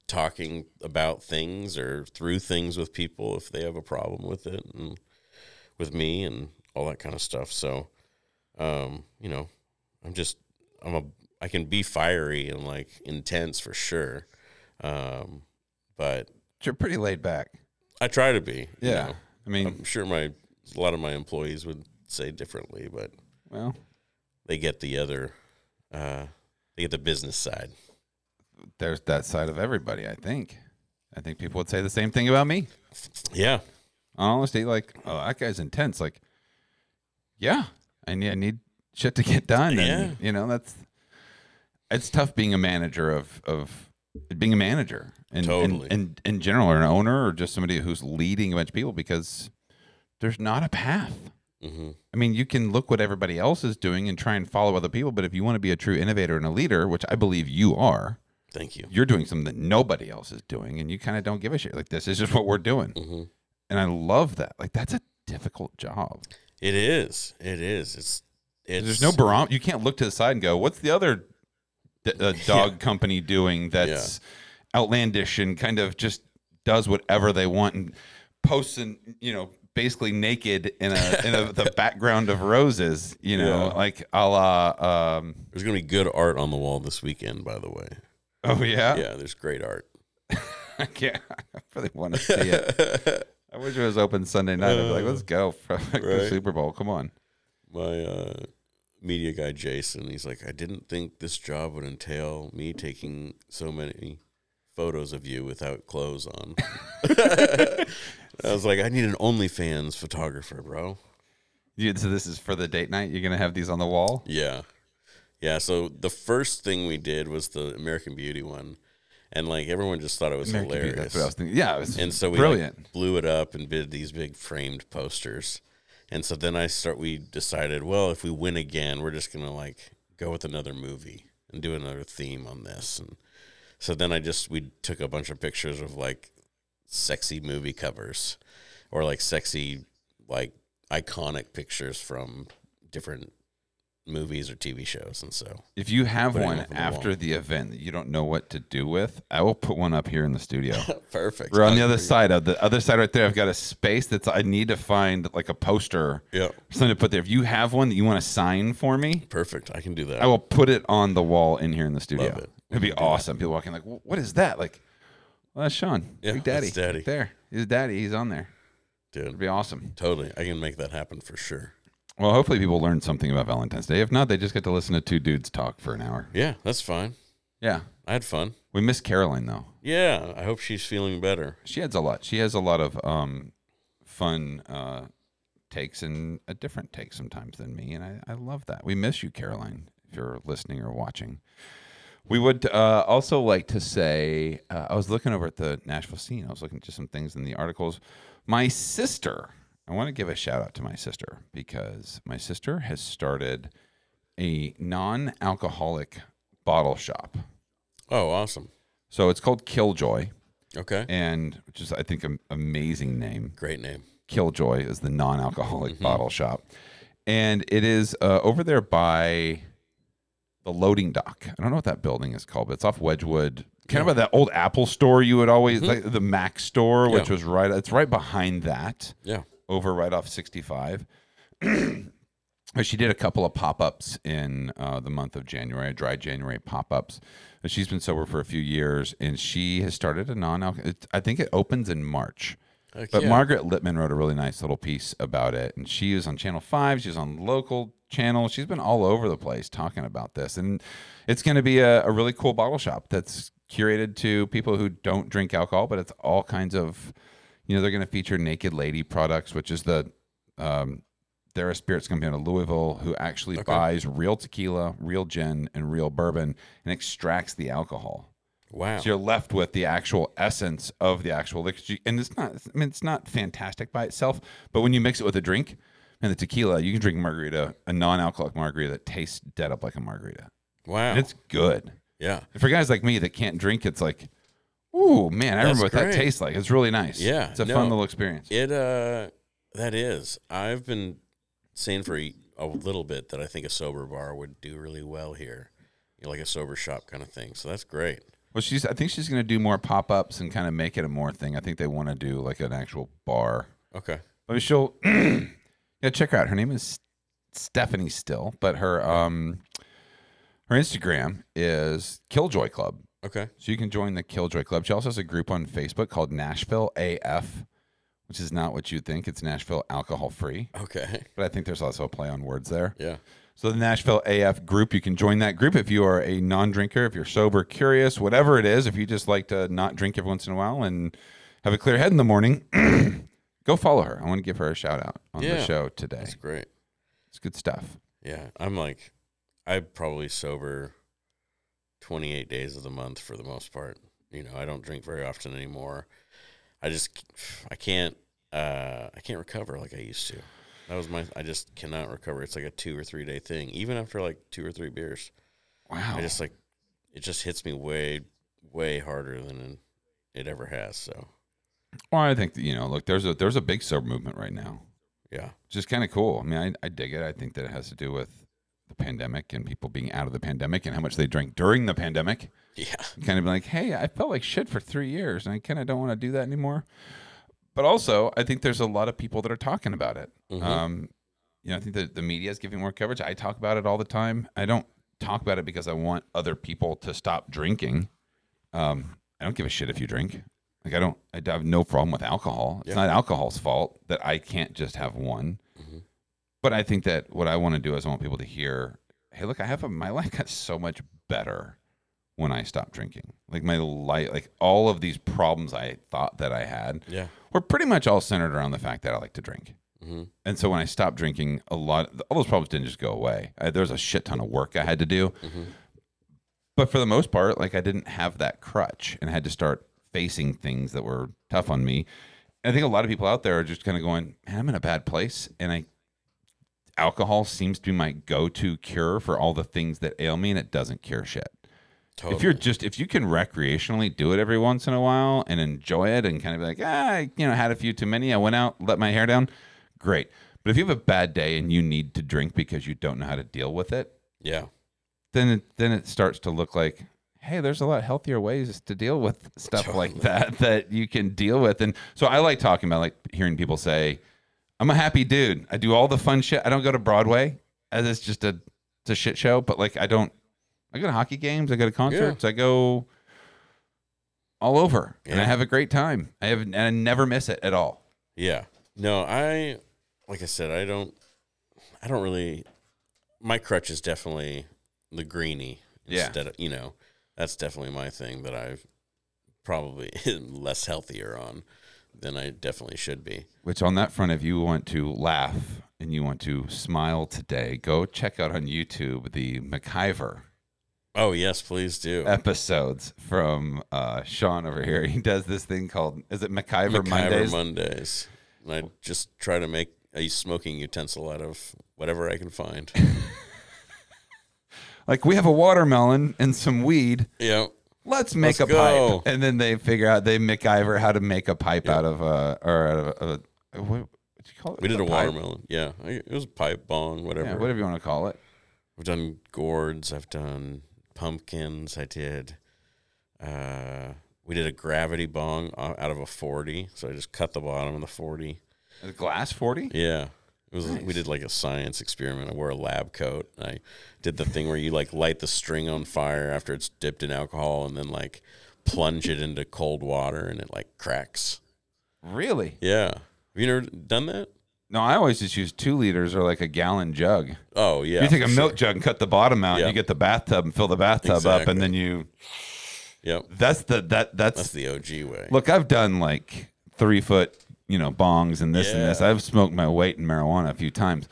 talking about things or through things with people if they have a problem with it and with me and all that kind of stuff. So, um, you know, I'm just I'm a I can be fiery and like intense for sure. Um, but You're pretty laid back. I try to be. you Yeah. know. I mean, I'm sure my a lot of my employees would say differently, but well, they get the other uh they get the business side. there's that side of everybody, I think. I think people would say the same thing about me. Yeah. Honestly, like, oh, that guy's intense. Like, yeah, I need, I need shit to get done. Yeah. And, you know, that's, it's tough being a manager of, of being a manager and, Totally. and, and in general, or an owner or just somebody who's leading a bunch of people because there's not a path. hmm I mean, you can look what everybody else is doing and try and follow other people, but if you want to be a true innovator and a leader, which I believe you are, Thank you. you're doing something that nobody else is doing and you kind of don't give a shit. Like, this is just what we're doing. hmm And I love that. Like, that's a difficult job. It is. It is. It's it's There's no barometer. You can't look to the side and go, what's the other d- uh, dog company doing that's outlandish and kind of just does whatever they want and posts and, you know, basically naked in a in a, the background of roses, you know, Yeah. like a la, um, There's gonna be good art on the wall this weekend, by the way. oh, yeah? Yeah, there's great art. I can't. I really want to see it. I wish it was open Sunday night. I'd be like, let's go for like, the Super Bowl. Come on. My uh, media guy Jason, he's like, I didn't think this job would entail me taking so many photos of you without clothes on. I was like, I need an OnlyFans photographer, bro. You, so this is for the date night. You're gonna have these on the wall. Yeah. Yeah. So the first thing we did was the American Beauty one. And like everyone just thought it was American Beauty, hilarious. That's what I was thinking. Yeah, it was and so we brilliant. like, blew it up and did these big framed posters. And so then I start. We decided, well, if we win again, we're just gonna like go with another movie and do another theme on this. And so then I just we took a bunch of pictures of like sexy movie covers or like sexy like iconic pictures from different movies or TV shows. And so if you have one the after wall. the event that you don't know what to do with, I will put one up here in the studio. perfect. We're on the other side of the other side right there. I've got a space that's I need to find like a poster, Yeah, something to put there. If you have one that you want to sign for me, perfect. I can do that. I will put it on the wall in here in the studio. Love it. It'd be awesome. People walking like, what is that? Like, well, that's Sean, Yeah, Big Daddy, Daddy. right there. He's daddy. He's on there. Dude, It'd be awesome. totally. I can make that happen for sure. Well, hopefully people learn something about Valentine's Day. If not, they just get to listen to two dudes talk for an hour. Yeah, that's fine. Yeah. I had fun. We miss Caroline though. Yeah, I hope she's feeling better. She has a lot. She has a lot of um, fun uh, takes and a different take sometimes than me, and I, I love that. We miss you, Caroline. If you're listening or watching, we would uh, also like to say uh, I was looking over at the Nashville scene. I was looking at just some things in the articles. My sister. I want to give a shout out to my sister because my sister has started a non-alcoholic bottle shop. Oh, awesome. So it's called Killjoy, Okay. and which is I think an amazing name. Great name. Killjoy is the non-alcoholic Mm-hmm. bottle shop, and it is uh, over there by the loading dock. I don't know what that building is called, but it's off Wedgewood, kind of by that old Apple store you would always like the Mac store, which Mm-hmm. Yeah. was right. It's right behind that, Yeah. Over right off sixty-five. But she did a couple of pop-ups in uh, the month of January, dry January pop-ups. She's been sober for a few years, and she has started a non-alcohol. I think it opens in March. But. Margaret Littman wrote a really nice little piece about it, and she was on Channel Five. She was on local channel. She's been all over the place talking about this, and it's going to be a, a really cool bottle shop that's curated to people who don't drink alcohol, but it's all kinds of, You know, they're going to feature Naked Lady products, which is the um, they're a spirits company out of Louisville who actually buys real tequila, real gin, and real bourbon and extracts the alcohol. Wow. So you're left with the actual essence of the actual liquor. And it's not, I mean, it's not fantastic by itself, but when you mix it with a drink and the tequila, you can drink margarita, a non alcoholic margarita that tastes dead up like a margarita. wow. And it's good. yeah. And for guys like me that can't drink, it's like, ooh, man, I That's remember what great. that tastes like. It's really nice. Yeah, It's a no. fun little experience. It uh that is. I've been saying for a, a little bit that I think a sober bar would do really well here. You know, like a sober shop kind of thing. So that's great. Well, she's, I think she's going to do more pop ups and kind of make it a more thing. I think they want to do like an actual bar. Okay. But she'll, yeah, check her out. Her name is Stephanie Styll, but her, um, her Instagram is Killjoy Club. Okay. So you can join the Killjoy Club. She also has a group on Facebook called Nashville AF, which is not what you'd think. It's Nashville Alcohol Free. Okay. But I think there's also a play on words there. Yeah. So the Nashville AF group, you can join that group if you are a non-drinker, if you're sober, curious, whatever it is. If you just like to not drink every once in a while and have a clear head in the morning, go follow her. I want to give her a shout out on the show today. That's great. It's good stuff. Yeah. I'm like I'm probably sober 28 days of the month for the most part. You know, I don't drink very often anymore. I just I can't uh I can't recover like I used to. That was my I just cannot recover. It's like a 2 or 3 day thing even after like 2 or 3 beers. Wow. I just like it just hits me way way harder than it ever has. So well, I think that, you know, look, there's a there's a big sober movement right now. yeah, Which is kind of cool. I mean, I, I dig it. I think that it has to do with the pandemic and people being out of the pandemic and how much they drank during the pandemic. yeah, kind of like, hey, I felt like shit for three years, and I kind of don't want to do that anymore. But also, I think there's a lot of people that are talking about it. Mhm. Um, you know, I think that the media is giving more coverage. I talk about it all the time. I don't talk about it because I want other people to stop drinking. Um, I don't give a shit if you drink. Like I don't. I have no problem with alcohol. It's Yeah. not alcohol's fault that I can't just have one. But I think that what I want to do is I want people to hear, hey, look, I have a my life got so much better when I stopped drinking. Like my life, like all of these problems I thought that I had yeah, were pretty much all centered around the fact that I like to drink. Mhm. And so when I stopped drinking, a lot, all those problems didn't just go away. I, there was a shit ton of work I had to do. But for the most part, like I didn't have that crutch and I had to start facing things that were tough on me. And I think a lot of people out there are just kind of going, man, I'm in a bad place. And I, alcohol seems to be my go-to cure for all the things that ail me and it doesn't cure shit. totally. If you're just if you can recreationally do it every once in a while and enjoy it and kind of be like, ah, I, you know, had a few too many, I went out, let my hair down, great. But if you have a bad day and you need to drink because you don't know how to deal with it, yeah, then it, then it starts to look like, hey, there's a lot healthier ways to deal with stuff like that that you can deal with. And so I like talking about like hearing people say, I'm a happy dude. I do all the fun shit. I don't go to Broadway uh, as it's just a it's a shit show, but like I don't I go to hockey games, I go to concerts, I go all over and I have a great time. I have and I never miss it at all. yeah. No, I like I said, I don't, I don't really. My crutch is definitely the greenie. Yeah. Instead of you know, that's definitely my thing that I've probably less healthier on than I definitely should be. Which on that front, if you want to laugh and you want to smile today, go check out on YouTube the MacGyver Oh yes, please do. episodes from uh, Sean over here. He does this thing called is it MacIver, MacGyver Mondays? Mondays. And I just try to make a smoking utensil out of whatever I can find. like we have a watermelon and some weed. yeah. Let's make Let's a go. pipe, and then they figure out they MacGyver how to make a pipe out of a or out of a, a what, what do you call it? We did a pipe? watermelon. Yeah. It was a pipe bong, whatever. Yeah, whatever you want to call it. I've done gourds. I've done pumpkins. I did. Uh, we did a gravity bong out of a forty. So I just cut the bottom of the forty. A glass forty. Yeah. It was. Nice. We did like a science experiment. I wore a lab coat. I did the thing where you like light the string on fire after it's dipped in alcohol, and then like plunge it into cold water, and it like cracks. Really? Yeah. Have you never done that? No, I always just use two liters or like a gallon jug. Oh yeah. you take a for milk jug and cut the bottom out, Yeah. and you get the bathtub and fill the bathtub up, and then you. Yep. That's the that that's, That's the OG way. look. I've done like three foot, you know, bongs and this and this. I've smoked my weight in marijuana a few times.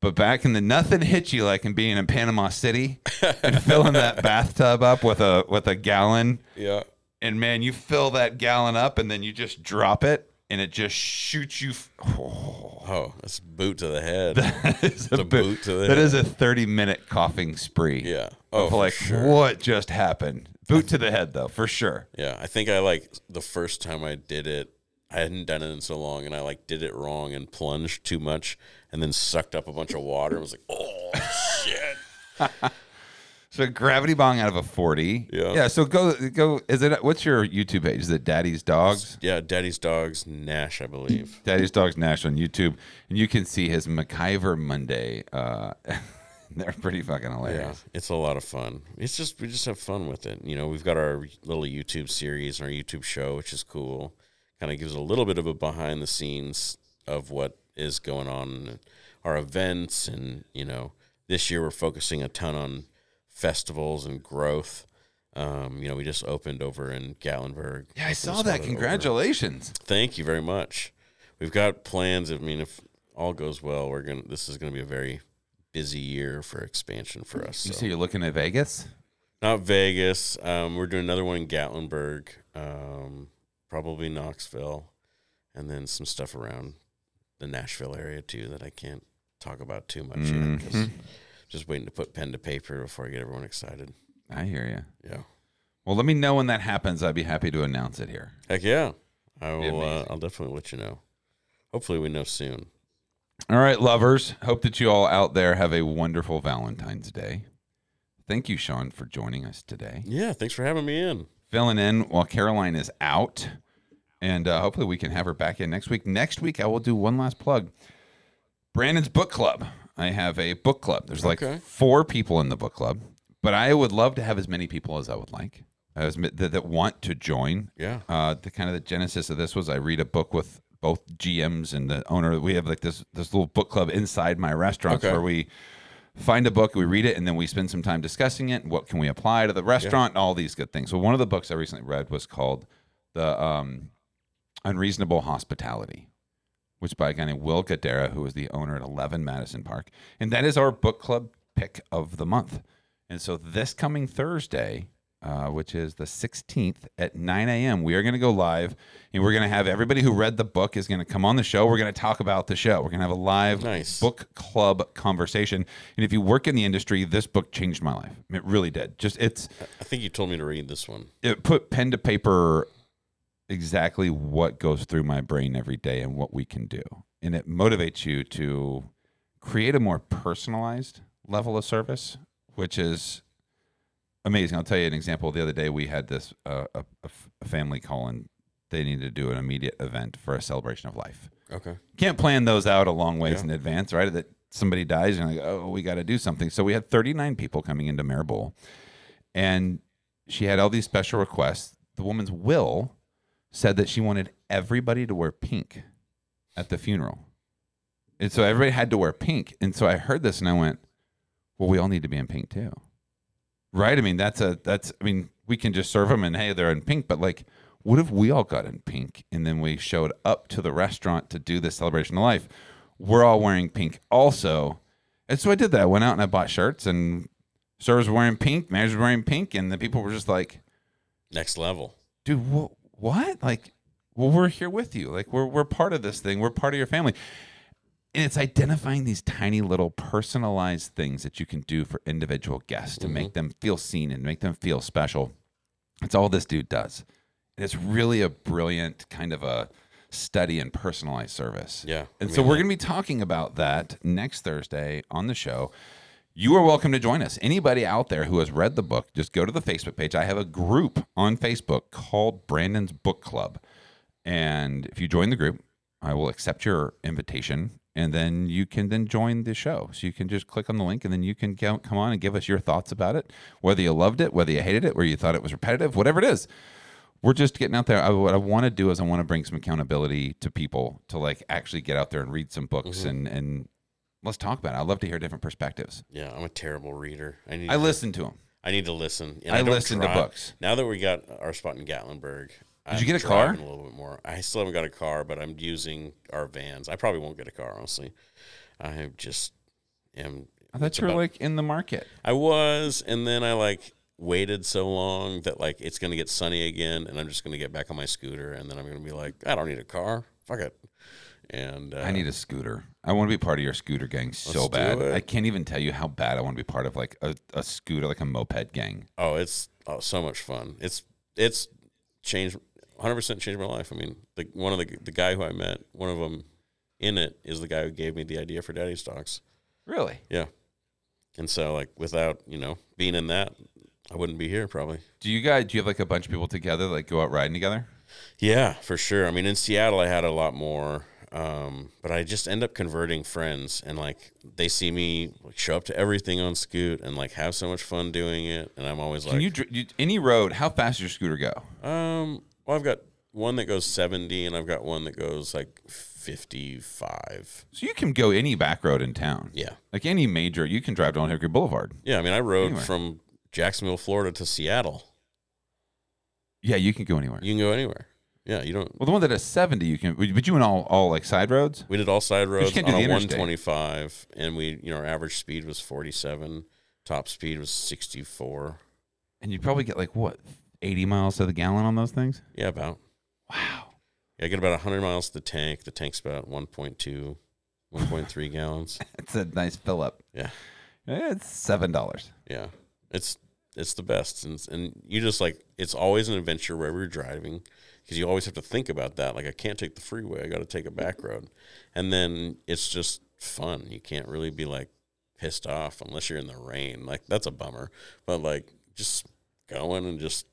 But back in the nothing hits you like in being in Panama City and filling that bathtub up with a with a gallon Yeah. and man, you fill that gallon up and then you just drop it and it just shoots you. F- Oh, oh that's a boot to the head. that is a boot to the that head. is a thirty minute coughing spree. Yeah. Oh, Oh, like sure. what just happened? Boot to the head though, for sure. Yeah, I think I like the first time I did it, I hadn't done it in so long, and I like did it wrong and plunged too much, and then sucked up a bunch of water. and was like, oh shit. So gravity bong out of a forty. Yeah. Yeah. So go go. Is it what's your YouTube page? Is it Daddy's Dogs? Yeah, Daddy's dogs Nash, I believe. Daddy's Dogs Nash on YouTube, and you can see his MacGyver Monday. Uh, they're pretty fucking Yeah, hilarious. it's a lot of fun. It's just we just have fun with it. You know, we've got our little YouTube series and our YouTube show, which is cool. Kind of gives a little bit of a behind the scenes of what is going on, our events, and you know, this year we're focusing a ton on festivals and growth. Um, you know, we just opened over in Gatlinburg. Yeah, I saw that. one over- Congratulations. Thank you very much. We've got plans. I mean, if all goes well, we're gonna. This is gonna be a very busy year for expansion for us. You so. see, you're looking at Vegas. Not Vegas. Um, we're doing another one in Gatlinburg, um, probably Knoxville, and then some stuff around the Nashville area too that I can't talk about too much yet. 'cause Mhm. just waiting to put pen to paper before I get everyone excited. I hear you. Yeah. Well, let me know when that happens. I'd be happy to announce it here. Heck yeah. I will. Uh. I'll definitely let you know. Hopefully, we know soon. All right, lovers. Hope that you all out there have a wonderful Valentine's Day. Thank you, Sean, for joining us today. Yeah. Thanks for having me in. Filling in while Caroline is out. And uh, hopefully we can have her back in next week. Next week, I will do one last plug Brandon's Book Club. I have a book club. There's like Okay. four people in the book club, but I would love to have as many people as I would like as, that, that want to join. Yeah. Uh, the kind of the genesis of this was I read a book with both GMs and the owner. We have like this this little book club inside my restaurants Okay. where we find a book, we read it, and then we spend some time discussing it. What can we apply to the restaurant? And all these good things. So one of the books I recently read was called the um, Unreasonable Hospitality, which by a guy named Will Guidara, who is the owner at Eleven Madison Park, and that is our book club pick of the month. And so this coming Thursday, uh, which is the 16th at 9 a.m., we are going to go live and we're going to have everybody who read the book is going to come on the show. We're going to talk about the show. We're going to have a live Nice. book club conversation. And if you work in the industry, this book changed my life. It really did. Just it's I think you told me to read this one. it put pen to paper exactly what goes through my brain every day and what we can do. And it motivates you to create a more personalized level of service, which is amazing. I'll tell you an example. The other day, we had this uh, a, a family call and they needed to do an immediate event for a celebration of life. Okay. Can't plan those out a long ways Yeah. in advance, right? That somebody dies and you're like, oh, we got to do something. So we had 39 people coming into Mare Bowl, and she had all these special requests. The woman's will said that she wanted everybody to wear pink at the funeral. And so everybody had to wear pink. And so I heard this and I went, well, we all need to be in pink too. Right? I mean, that's a, that's, I mean, we can just serve them and hey, they're in pink, but like, what if we all got in pink and then we showed up to the restaurant to do this celebration of life? We're all wearing pink also. And so I did that. I went out and I bought shirts and servers were wearing pink, managers were wearing pink, and the people were just like, Next level. dude, wh- what? Like, well, we're here with you. Like, we're we're part of this thing. We're part of your family. And it's identifying these tiny little personalized things that you can do for individual guests to make them feel seen and make them feel special. It's all this dude does. And it's really a brilliant kind of a study in personalized service. Yeah, And I so we're going to be talking about that next Thursday on the show. You are welcome to join us. Anybody out there who has read the book, just go to the Facebook page. I have a group on Facebook called Brandon's Book Club. And if you join the group, I will accept your invitation and then you can then join the show. So you can just click on the link and then you can come on and give us your thoughts about it, whether you loved it, whether you hated it, whether you thought it was repetitive, whatever it is. We're just getting out there. I, what I want to do is I want to bring some accountability to people to like actually get out there and read some books Mm-hmm. and and let's talk about it. I'd love to hear different perspectives. Yeah, I'm a terrible reader. I need. I to, listen to them. I need to listen. And I don't listen to books. Now that we got our spot in Gatlinburg, I'm you get a car? A little bit more. I still haven't got a car, but I'm using our vans. I probably won't get a car, honestly. I just am. I thought you were about- like in the market. I was, and then I like waited so long that like it's gonna get sunny again, and I'm just gonna get back on my scooter, and then I'm gonna be like, I don't need a car. Fuck it. And uh, I need a scooter. I want to be part of your scooter gang so bad. I can't even tell you how bad I want to be part of like a, a scooter, like a moped gang. Oh, it's oh, so much fun. It's it's changed 100 percent changed my life. I mean, the one of the the guy who I met, one of them in it is the guy who gave me the idea for Daddy's Dogs. Really? Yeah. And so like without, you know, being in that, I wouldn't be here probably. Do you guys? Do you have like a bunch of people together, like go out riding together? Yeah, for sure. I mean, in Seattle, I had a lot more, um, but I just end up converting friends, and like they see me like, show up to everything on Scoot and like have so much fun doing it, and I'm always Can like, you, you any road? How fast does your scooter go? um, well, I've got one that goes 70, and I've got one that goes like 55. So you can go any back road in town. Yeah, Like any major, you can drive down Hickory Boulevard. yeah. I mean, I rode Anywhere. from Jacksonville, Florida, to Seattle. Yeah, you can go anywhere. You can go anywhere. Yeah, you don't. well, the one that has seventy, you can. But you went all all like side roads. We did all side roads on a the interstate. 125, and we, you know, our average speed was 47, top speed was 64. And you probably get like what, 80 miles to the gallon on those things? Yeah, about. Wow. Yeah, I get about 100 miles to the tank. The tank's about 1.2, 1.3 gallons. It's a nice fill up. Yeah. Eh, it's $7. Yeah, it's it's the best, and and you just like it's always an adventure wherever you're driving, because you always have to think about that. Like I can't take the freeway; I got to take a back road, and then it's just fun. You can't really be like pissed off unless you're in the rain. Like that's a bummer, but like just going and just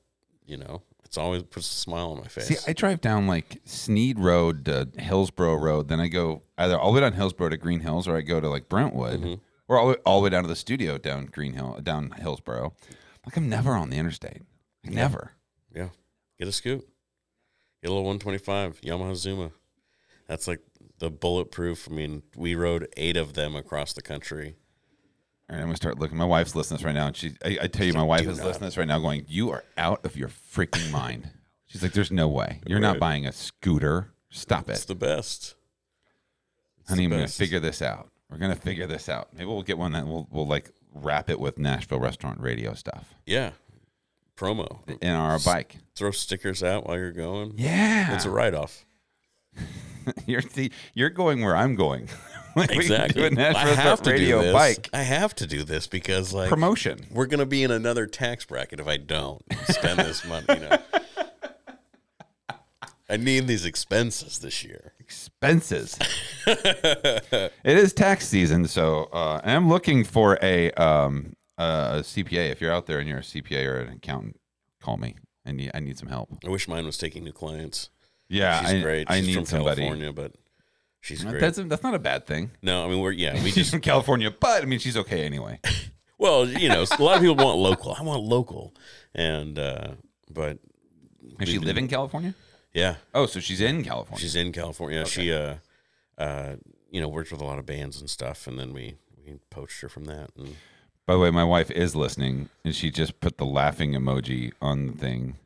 you know, it's always puts a smile on my face. See, I drive down like Sneed Road to Hillsboro Road. Then I go either all the way down Hillsboro to Green Hills or I go to like Brentwood Mm-hmm. or all the, way, all the way down to the studio down Green Hill, down Hillsboro. Like I'm never on the interstate. Like, Never. Yeah. Get a scoop. Get a little 125 Yamaha Zuma. That's like the bulletproof. I mean, we rode eight of them across the country. All right, I'm gonna start looking. My wife's listening to this right now, and she. I, I tell you, my wife is not. listening to this right now, going, "You are out of your freaking mind." She's like, "There's no way. You're not Right. buying a scooter. Stop it." It's the best. Honey. I'm gonna best. figure this out. We're gonna figure this out. Maybe we'll get one that we'll we'll like wrap it with Nashville restaurant radio stuff Yeah. Promo. in our bike. Throw stickers out while you're going. Yeah, It's a write off. you're see, you're going where I'm going. Like, Exactly. I have to do this. bike I have to do this because like promotion. we're gonna be in another tax bracket if I don't spend this money. You know. I need these expenses this year. expenses. it is tax season, so uh, I'm looking for a um, a CPA. If you're out there and you're a CPA or an accountant, call me. I need I need some help. I wish mine was taking new clients. Yeah, She's I, great. I She's need from somebody. California, but she's great. That's that's not a bad thing. no, I mean we're yeah we She's just from California, but I mean she's okay anyway. well you know a lot of people want local. I want local, and uh, but Does she live in California? yeah, Oh, so she's in California. she's in California. She uh uh you know worked with a lot of bands and stuff, and then we we poached her from that. And By the way, my wife is listening, and she just put the laughing emoji on the thing.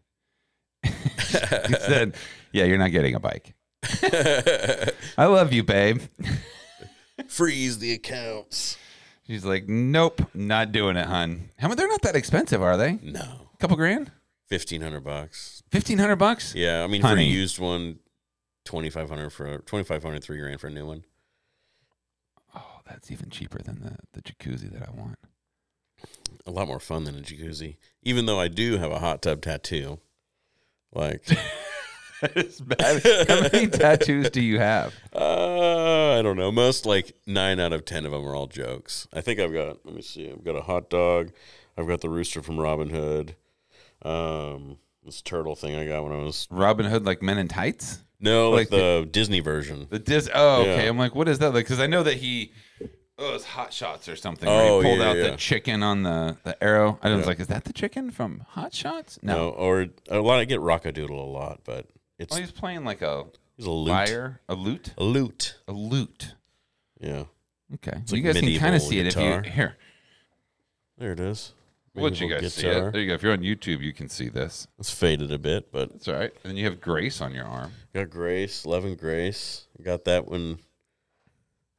she said, "Yeah, you're not getting a bike." I love you, babe. freeze the accounts. She's like, "Nope, not doing it, hun." How much? They're not that expensive, are they? No, a couple grand, fifteen hundred bucks. fifteen hundred bucks. Yeah, I mean for a Honey. used one, twenty five hundred for a twenty five hundred three grand for a new one. Oh, that's even cheaper than the the jacuzzi that I want. a lot more fun than a jacuzzi. Even though I do have a hot tub tattoo, like Bad. How many tattoos do you have? uh, I don't know. Most like nine out of ten of them are all jokes. I think I've got. Let me see. I've got a hot dog. I've got the rooster from Robin Hood. Um, this turtle thing I got when I was Robin Hood, like Men in Tights. no Like like, the, Disney version. The Dis. Oh, okay. Yeah. I'm like, what is that? Like, because I know that he. Oh, it's Hot Shots or something. Oh, he pulled yeah, out yeah. the chicken on the the arrow. I was like, is that the chicken from Hot Shots? No, No. or a lot. I get Rock-a-Doodle a lot, but it's Oh, he's playing like a he's a loot. lyre, a lute, A loot. a lute. Yeah, Okay, It's you like guys can kind of see it if guitar. you here. there it is. We'll let you guys see it. There you go. If you're on YouTube, you can see this. It's faded a bit, but it's all right. And then you have Grace on your arm. got Grace, Love and Grace. Got that when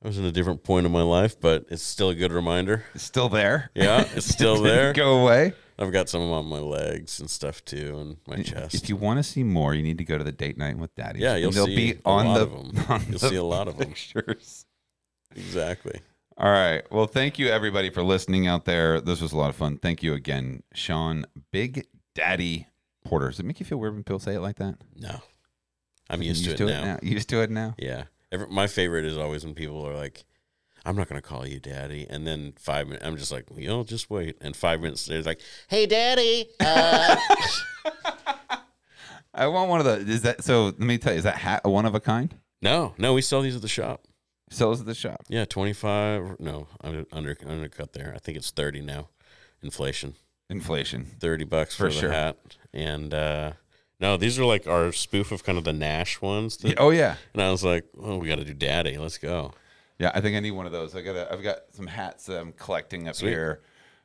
I was in a different point of my life, but it's still a good reminder. It's still there. Yeah, it's still Didn't there. Go away. I've got some on my legs and stuff too, and my chest. If you want to see more, you need to go to the date night with Daddy. yeah, you'll They'll see be a on lot the. of them. on You'll the see a lot of them. pictures. Exactly. All right. Well, thank you everybody for listening out there. This was a lot of fun. Thank you again, Sean Big Daddy Porter. Does it make you feel weird when people say it like that? No, I'm used, to, it, now. Used to it now. Yeah. Every, my favorite is always when people are like, I'm not going to call you daddy. And then five minutes, I'm just like, you know, just wait. And five minutes later, like, hey, daddy. Uh, I want one of the. Is that so? Let me tell you. Is that hat a one of a kind? no, no, we sell these at the shop. Sell Sells at the shop. Yeah, 25. No, under, under undercut there. I think it's 30 now. Inflation. Inflation. 30 bucks for, For the sure. hat. And uh, no, these are like our spoof of kind of the Nash ones. that- Yeah, oh yeah. And I was like, oh, we got to do daddy. Let's go. Yeah, I think I need one of those. I got. to I've got some hats that I'm collecting up Sweet. here.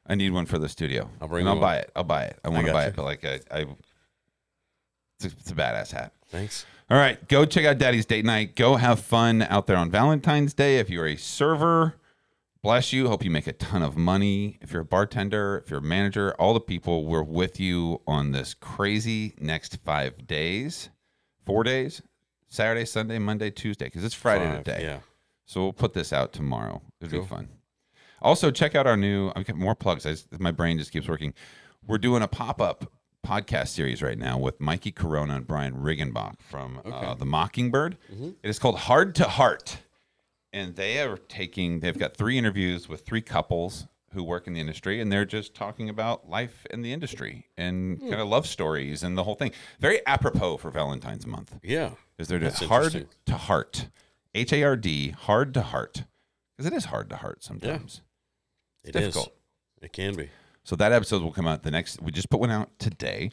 I need one for the studio. I'll bring And I'll you buy it. I'll buy it. I want to buy you. it, but like I, I it's, a, it's a badass hat. Thanks. All right, go check out Daddy's Date Night. Go have fun out there on Valentine's Day. If you're a server, bless you. Hope you make a ton of money. If you're a bartender, if you're a manager, all the people we're with you on this crazy next five days, four days, Saturday, Sunday, Monday, Tuesday, because it's Friday Five, today. Yeah. So we'll put this out tomorrow. It'll Cool. be fun. Also, check out our new. I've got more plugs. I just, my brain just keeps working. We're doing a pop up podcast series right now with Mikey Corona and Brian Riggenbach from uh, the Mockingbird. It is called Hard to Heart, and they are taking. They've got three interviews with three couples who work in the industry, and they're just talking about life in the industry and kind of love stories and the whole thing. Very apropos for Valentine's month Yeah. is they're just hard to heart, H A R D, hard to heart, because it is hard to heart sometimes. It is. difficult. It can be. So that episode will come out the next. We just put one out today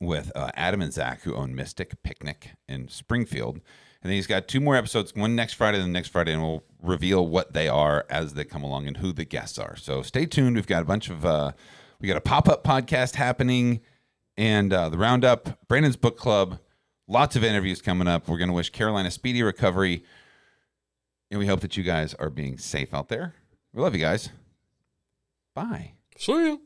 with uh, Adam and Zach, who own Mystic Picnic in Springfield, and then he's got two more episodes. One next Friday, and the next Friday, and we'll reveal what they are as they come along and who the guests are. So stay tuned. We've got a bunch of. Uh, we got a pop up podcast happening, and uh, the roundup, Brandon's book club. Lots of interviews coming up. We're going to wish Caroline a speedy recovery, and we hope that you guys are being safe out there. We love you guys. Bye. See you.